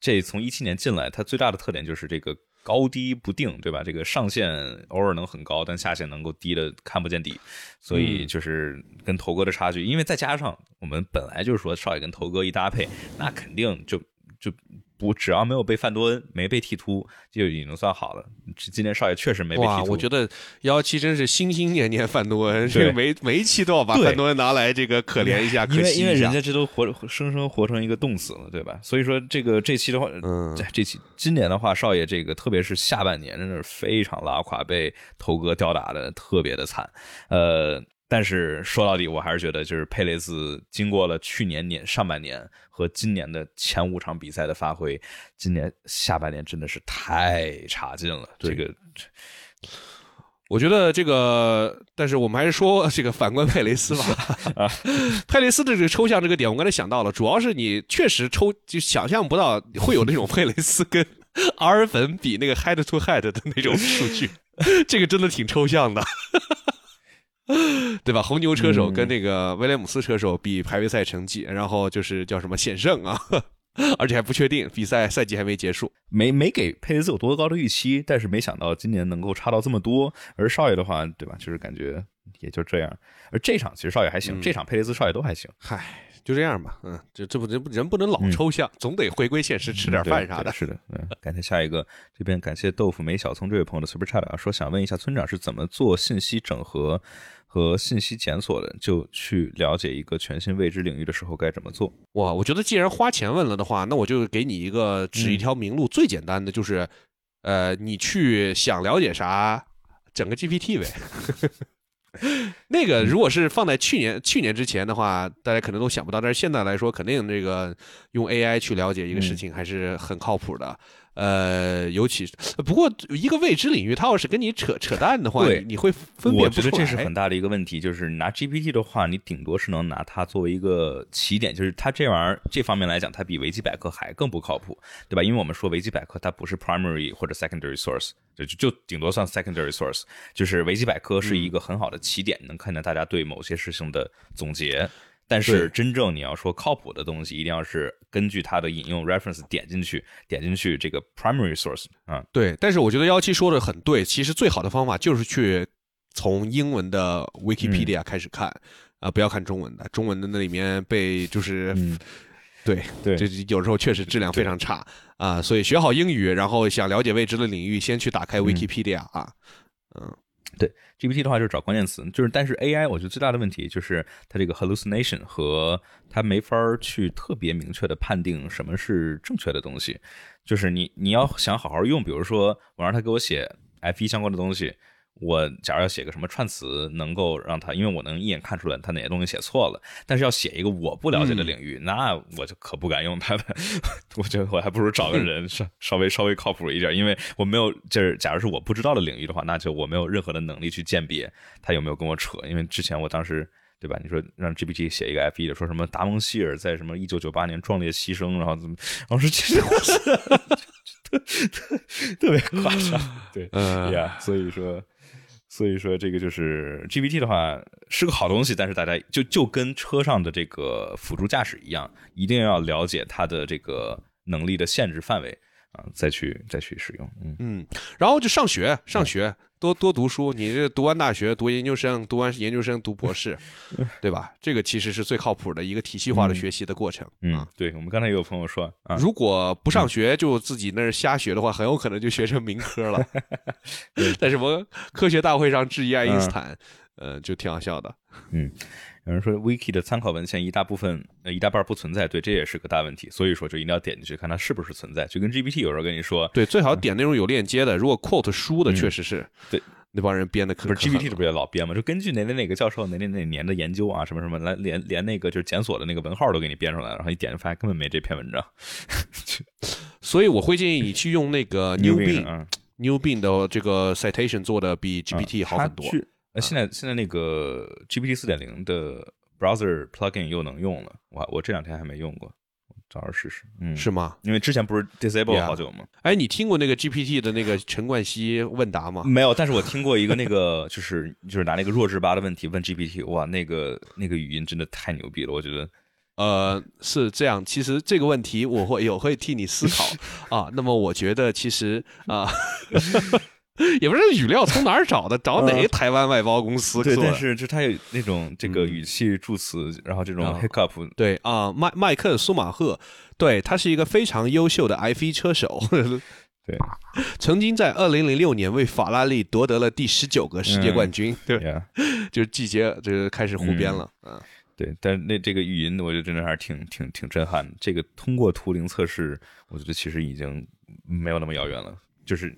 S1: 这从一七年进来，他最大的特点就是这个高低不定，对吧？这个上限偶尔能很高，但下限能够低的看不见底，所以
S2: 嗯
S1: 就是跟头哥的差距。因为再加上我们本来就是说少爷跟头哥一搭配，那肯定就就。不，只要没有被范多恩，没被剃秃，就已经算好了。这今年少爷确实没被剃
S2: 哇，
S1: 秃，
S2: 我觉得幺七真是心心念念范多恩，
S1: 对
S2: 这个每每一期都要把
S1: 对
S2: 范多恩拿来这个可怜一下，可惜一下
S1: 因为人家这都活生生活成一个冻死了，对吧？所以说这个这期的话，
S2: 嗯
S1: 这这期今年的话，少爷这个特别是下半年真的是非常拉垮，被头哥吊打的特别的惨。呃，但是说到底，我还是觉得就是佩雷斯经过了去年年上半年和今年的前五场比赛的发挥，今年下半年真的是太差劲了。这个
S2: 我觉得这个，但是我们还是说这个反观佩雷斯吧。
S1: 啊，
S2: 佩雷斯的这个抽象这个点，我刚才想到了，主要是你确实抽就想象不到会有那种佩雷斯跟阿尔粉比那个 head to head 的那种数据，这个真的挺抽象的。对吧？红牛车手跟那个威廉姆斯车手比排位赛成绩，然后就是叫什么险胜啊，而且还不确定比赛赛季还没结束。
S1: 没没给佩雷斯有多高的预期，但是没想到今年能够差到这么多。而少爷的话，对吧？就是感觉也就这样。而这场其实少爷还行，
S2: 嗯
S1: 这场佩雷斯少爷都还行，
S2: 嗨，就这样吧。嗯，这这不人不人不能老
S1: 嗯
S2: 抽象，总得回归现实，吃点饭啥的。
S1: 对是的，嗯，感谢下一个，这边感谢豆腐梅小葱这位朋友的 super chat 啊，说想问一下村长是怎么做信息整合和信息检索的？就去了解一个全新未知领域的时候该怎么做？
S2: 哇，我觉得既然花钱问了的话，那我就给你一个指一条明路，最简单的就是，呃，你去想了解啥，整个 GPT 呗。那个如果是放在去年去年之前的话，大家可能都想不到，但是现在来说，肯定这个用 AI 去了解一个事情还是很靠谱的。呃，尤其是不过一个未知领域，它要是跟你扯扯淡的话，
S1: 对
S2: 你你会分辨
S1: 我
S2: 不出来。
S1: 觉得这是很大的一个问题，就是拿 GPT 的话，你顶多是能拿它作为一个起点，就是它这玩意儿这方面来讲，它比维基百科还更不靠谱，对吧？因为我们说维基百科它不是 primary 或者 secondary source，就就就顶多算 secondary source，就是维基百科是一个很好的起点，能看见大家对某些事情的总结。但是真正你要说靠谱的东西，一定要是根据它的引用 reference 点进去，点进去这个 primary source 啊，
S2: 对，但是我觉得幺七说的很对，其实最好的方法就是去从英文的
S1: 嗯
S2: Wikipedia 开始看，啊、不要看中文的，中文的那里面被就是。
S1: 嗯
S2: 对
S1: 对
S2: 这有时候确实质量非常差啊，所以学好英语，然后想了解未知的领域，先去打开 Wikipedia 啊。
S1: 对 GPT 的话就是找关键词，就是但是 AI 我觉得最大的问题就是它这个 hallucination 和它没法去特别明确的判定什么是正确的东西，就是你你要想好好用，比如说我让它给我写 F1 相关的东西。我假如要写个什么串词，能够让他，因为我能一眼看出来他哪些东西写错了，但是要写一个我不了解的领域，那我就可不敢用他的。我觉得我还不如找个人 稍稍微稍微靠谱一点，因为我没有，就是假如是我不知道的领域的话，那就我没有任何的能力去鉴别他有没有跟我扯。因为之前我当时对吧？你说让 GPT 写一个 F 一的，说什么达蒙希尔在什么一九九八年壮烈牺牲，然后怎么，然后说这种是 特特特别夸张，对，
S2: 呃
S1: 呀，所以说。所以说，这个就是 GPT 的话是个好东西，但是大家就就跟车上的这个辅助驾驶一样，一定要了解它的这个能力的限制范围啊，再去再去使用。嗯，
S2: 嗯，然后就上学，上学多多读书。你这读完大学，读研究生，读完研究生读博士，对吧？这个其实是最靠谱的一个体系化的学习的过程。
S1: 嗯
S2: 啊，
S1: 对，我们刚才也有朋友说啊，
S2: 如果不上学就自己那儿瞎学的话，很有可能就学成民科了。在什么科学大会上质疑爱因斯坦，呃，就挺好笑的。
S1: 嗯有人说 Wiki 的参考文献一大部分呃一大半不存在，对，这也是个大问题，所以说就一定要点进去看它是不是存在，就跟 GPT 有时候跟你说，
S2: 对，最好点那种有链接的。如果 quote 书的，
S1: 嗯
S2: 确实是
S1: 对
S2: 那帮人编的可
S1: 不是 GPT 这
S2: 了
S1: 不也老编吗？就根据哪哪哪个教授哪哪哪年的研究啊，什么什么，来连连那个就是检索的那个文号都给你编出来了，然后一点就发现根本没这篇文章。
S2: 所以我会建议你去用那个
S1: New 啊
S2: ，Newbin 的这个 citation 做的比 GPT 好很多
S1: 它。现在现在那个 GPT 四点零的 browser plugin 又能用了。我我这两天还没用过，找着试试。嗯，
S2: 是吗？
S1: 因为之前不是 disable 好久吗？
S2: 哎，你听过那个 GPT 的那个陈冠希问答吗？
S1: 没有，但是我听过一个那个，就是就是拿那个弱智吧的问题问 GPT，哇，那个那个语音真的太牛逼了，我觉得。
S2: 呃，是这样，其实这个问题我会有会替你思考 啊。那么我觉得其实啊，也不知道语料从哪儿找的，找哪个台湾外包公司
S1: 对，
S2: 做的
S1: 但是就他有那种这个语气助词，然后这种
S2: 啊。
S1: hiccup，
S2: 对啊，麦麦克苏马赫，对他是一个非常优秀的 F 1车手，
S1: 对，
S2: 曾经在二零零六年为法拉利夺得了第十九个世界冠军，对，
S1: 呀，
S2: 就是季节这个开始胡编了，嗯，
S1: 对，但是那这个语音，我觉得真的还是挺挺挺震撼的。这个通过图灵测试，我觉得其实已经没有那么遥远了，就是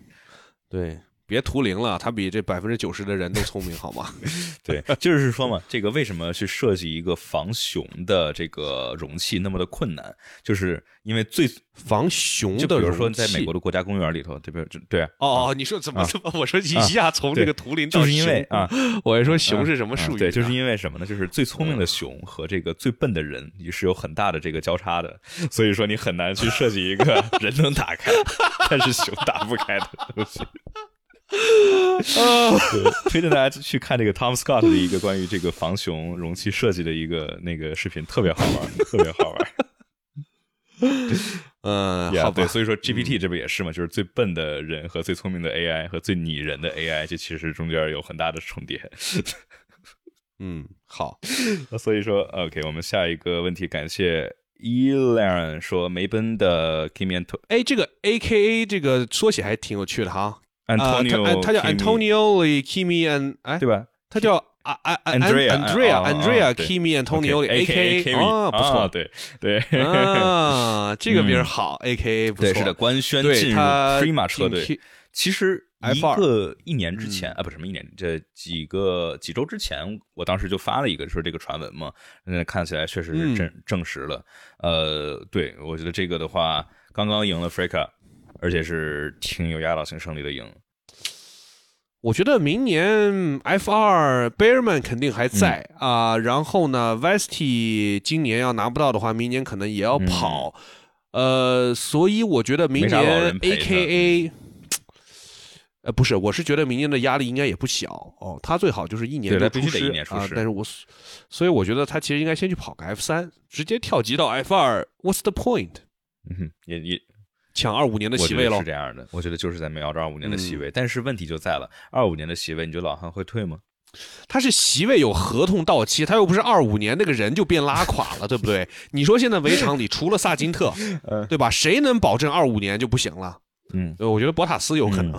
S2: 对。别图灵了，他比这百分之九十的人都聪明，好吗？
S1: 对，就是说嘛，这个为什么去设计一个防熊的这个容器那么的困难？就是因为最
S2: 防熊
S1: 就比如说在美国的国家公园里头，这边就对啊，
S2: 哦哦，你说怎么
S1: 啊
S2: 怎么？我说一下从这个图灵到
S1: 就是因为啊，
S2: 我还说熊是什么术语
S1: 对，就是因为什么呢？就是最聪明的熊和这个最笨的人也是有很大的这个交叉的，所以说你很难去设计一个 人能打开，但是熊打不开的东西。对，推荐大家去看这个 Tom Scott 的一个关于这个防熊容器设计的一个那个视频，特别好玩，特别好玩。
S2: 嗯好吧
S1: 对，，所以说 GPT 这不也是嘛？就是最笨的人和最聪明的 AI 和最拟人的 AI，这其实中间有很大的重叠。
S2: 嗯，好，
S1: 所以说，OK，我们下一个问题，感谢 Elan 说梅奔的 Kimi
S2: 哎，这个 A K A 这个缩写还挺有趣的哈。啊，他
S1: Antonio，
S2: 他叫 Antonioli Kimi and 哎，
S1: 对吧？
S2: 他叫啊啊啊 Andrea，Andrea
S1: 哦哦
S2: Andrea
S1: 对
S2: Kimi Antonioli A K A 啊，不错，
S1: 对对
S2: 啊，这个名儿好，A K A 不错，
S1: 对，是的，官宣
S2: 对
S1: 进入
S2: 他
S1: Prima 车队其实一
S2: F2
S1: 个一年之前、
S2: 嗯
S1: 啊，不是什么一年，这几个几周之前，我当时就发了一个说这个传闻嘛，那看起来确实是证、证实了。呃，对我觉得这个的话，刚刚赢了 Freka，而且是挺有压倒性胜利的赢。
S2: 我觉得明年 F 二 Bearman 肯定还在
S1: 嗯
S2: 啊、然后呢，Vesty 今年要拿不到的话，明年可能也要跑，呃，所以我觉得明年 AKA，呃，不是，我是觉得明年的压力应该也不小哦，他最好就是一年就
S1: 对他必须得
S2: 出师
S1: 一年出师，
S2: 啊但是我所以我觉得他其实应该先去跑个 F 三，直接跳级到 F 二，What's the point？
S1: 嗯哼，也也
S2: 抢二五年的席位了
S1: 是这样的，我觉得就是在瞄着二五年的席
S2: 嗯
S1: 位，但是问题就在了，二五年的席位，你觉得老汉会退吗？
S2: 他是席位有合同到期，他又不是二五年那个人就变拉垮了，对不对？你说现在围场里 除了萨金特，对吧？谁能保证二五年就不行了？
S1: 嗯，
S2: 呃我觉得博塔斯有可能，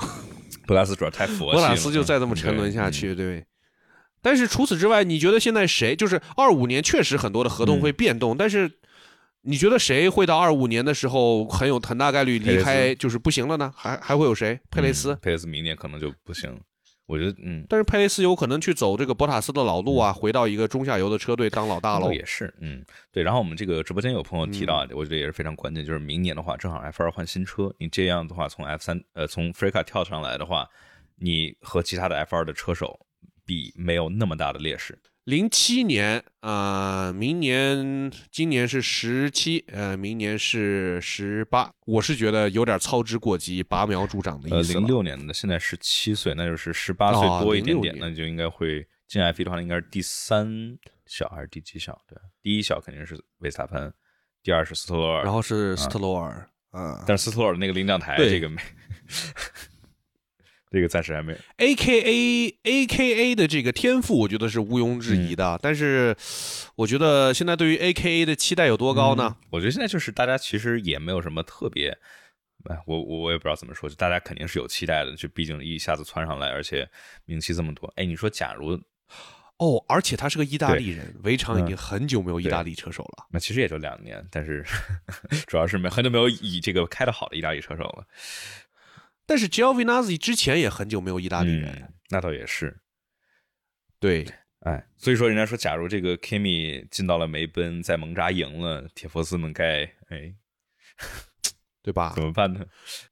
S1: 博塔斯主要太佛系了，
S2: 博塔斯就再这么沉沦下去，对。但是除此之外，你觉得现在谁就是二五年确实很多的合同会变动，但是你觉得谁会到二五年的时候很有很大概率离开就是不行了呢？还还会有谁？佩雷斯
S1: 嗯，佩雷斯明年可能就不行。我觉得，嗯，
S2: 但是佩雷斯有可能去走这个博塔斯的老路啊，回到一个中下游的车队当老大喽
S1: 倒。也是，嗯，对。然后我们这个直播间有朋友提到，
S2: 嗯
S1: 我觉得也是非常关键，就是明年的话，正好 F 二换新车，你这样的话从 F 三呃从 f r e c a 跳上来的话，你和其他的 F 二的车手比没有那么大的劣势。
S2: 零七年啊、明年今年是十七，呃，明年是十八。我是觉得有点操之过急，拔苗助长的
S1: 呃，
S2: 意思呃。
S1: 零六年的，现在十七岁，那就是十八岁
S2: 哦
S1: 多一点点
S2: ，06年
S1: 那就应该会进 F 一的话，应该是第三小还是第几小？对，第一小肯定是维斯塔潘，第二是斯特罗尔，
S2: 然后是斯特罗尔，嗯
S1: 但是斯特罗尔那个领奖台
S2: 对
S1: 这个没，这个暂时还没有。
S2: ，A K A A K A 的这个天赋，我觉得是毋庸置疑
S1: 嗯
S2: 的。但是，我觉得现在对于 A K A 的期待有多高呢？
S1: 我觉得现在就是大家其实也没有什么特别，哎，我我我也不知道怎么说，就大家肯定是有期待的，就毕竟一下子窜上来，而且名气这么多。哎，你说假如
S2: 哦，而且他是个意大利人，围场已
S1: 嗯
S2: 经很久没有意大利车手了。
S1: 那其实也就两年，但是 主要是没很久没有以这个开的好的意大利车手了。
S2: 但是 Giovinazzi 之前也很久没有意大利人，
S1: 嗯，那倒也是。
S2: 对，
S1: 哎，所以说人家说，假如这个 Kimi 进到了梅奔，在蒙扎赢了，铁佛斯们该哎，
S2: 对吧
S1: 怎？么办呢？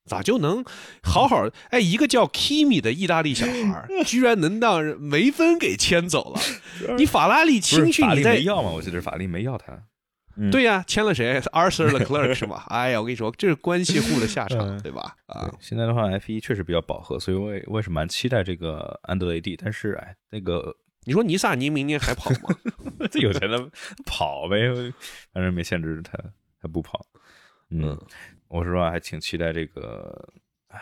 S2: 咋就能好好哎？一个叫 Kimi 的意大利小孩，居然能让梅奔给牵走了。你法拉利青训你在
S1: 没要吗？我记得是法利没要他。嗯
S2: 对呀、签了谁？Arthur Leclerc 是吧？哎呀，我跟你说，这是关系户的下场，
S1: 嗯
S2: 对吧？啊，，
S1: 现在的话，F 一确实比较饱和，所以我也我也是蛮期待这个安德雷蒂。但是哎，那个
S2: 你说尼萨尼明年还跑吗？
S1: 这有钱的跑呗，反正没限制他，他不跑。嗯，
S2: 嗯
S1: 我说实话还挺期待这个唉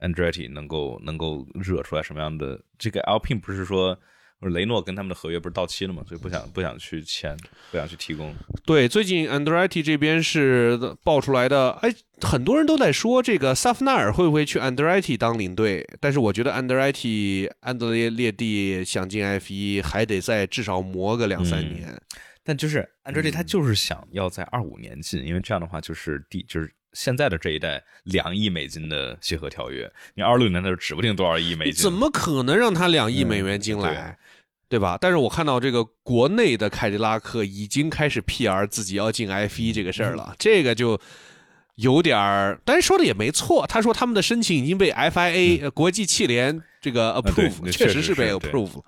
S1: Andretti 能够能够惹出来什么样的。这个 Alpine 不是说雷诺跟他们的合约不是到期了吗？所以不想不想去签，不想去提供。
S2: 对，最近 Andretti 这边是爆出来的，哎，很多人都在说这个萨夫纳尔会不会去 Andretti 当领队，但是我觉得 Andretti 安德烈列蒂想进 F 一还得再至少磨个两三
S1: 嗯
S2: 年。
S1: 但就是安德烈
S2: 嗯
S1: 他就是想要在二五年进，因为这样的话就是第就是现在的这一代两亿美金的协和条约，你二六年的时候指不定多少亿美金。
S2: 怎么可能让他两亿
S1: 嗯
S2: 美元进来？对吧？但是我看到这个国内的凯迪拉克已经开始 PR 自己要进 F 一这个事儿
S1: 嗯
S2: 了，这个就有点儿，但是说的也没错。他说他们的申请已经被 FIA、呃国际汽联这个 approve，、
S1: 那
S2: 确实
S1: 是被
S2: approve。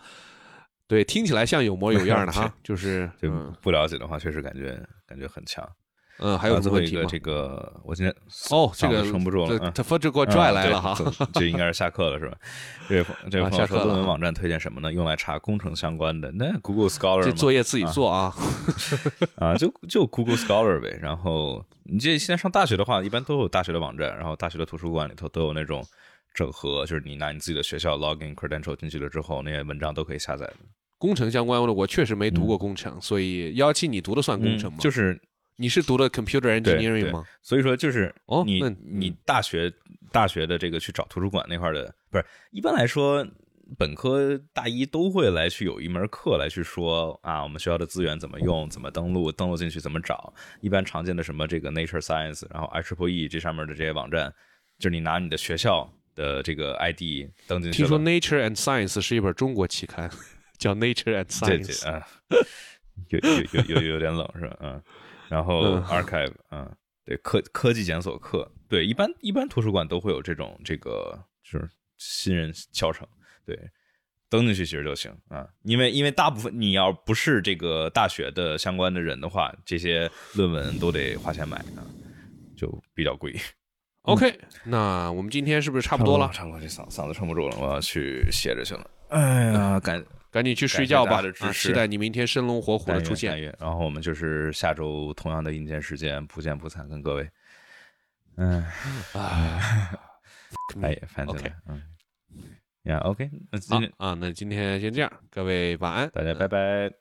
S2: 对，听起来像有模有样的哈，就是
S1: 就
S2: 嗯
S1: 不了解的话，确实感觉感觉很强。
S2: 嗯，还有？
S1: 最后一个这个，我今天
S2: 哦，这个
S1: 撑不住了
S2: 他这给我拽来了哈。
S1: 这应该是下课了是吧？这 位这位朋友说，
S2: 啊下课了啊
S1: 论文网站推荐什么呢？用来查工程相关的，那 Google Scholar
S2: 这作业自己做啊，
S1: 啊，就就 Google Scholar 呗。然后你这现在上大学的话，一般都有大学的网站，然后大学的图书馆里头都有那种整合，就是你拿你自己的学校 login credential 进去了之后，那些文章都可以下载的。
S2: 工程相关的我确实没读过工程，所以幺七你读的算工程吗？
S1: 嗯就是
S2: 你是读的 computer engineering 吗？
S1: 所以说就是你、
S2: 哦你
S1: 你大学大学的这个去找图书馆那块儿的，不是一般来说。本科大一都会来去有一门课来去说啊，我们学校的资源怎么用，怎么登录，登录进去怎么找。一般常见的什么这个 Nature Science，然后 IEEE 这上面的这些网站，就是你拿你的学校的这个 ID 登进去了。
S2: 听说 Nature and Science 是一本中国期刊，叫 Nature and Science。
S1: 这啊，有有有有有点冷是吧？嗯，然后
S2: 嗯
S1: archive，嗯，对科科技检索课，对，一般一般图书馆都会有这种这个就是新人教程，对，登进去其实就行啊，因为因为大部分你要不是这个大学的相关的人的话，这些论文都得花钱买啊，就比较贵。
S2: OK，那我们今天是不是差不多了？
S1: 差不多，这嗓嗓子撑不住了，我要去歇着去了。哎呀，感
S2: 赶紧去睡觉吧啊，期待你明天生龙活虎的出现。
S1: 然后我们就是下周同样的阴间时间不见不散，跟各位，嗯，
S2: 啊，
S1: 哎呀，烦死
S2: OK
S1: 了，嗯，呀，OK，那今天
S2: 好啊，那今天先这样，各位晚安。
S1: 大家拜拜。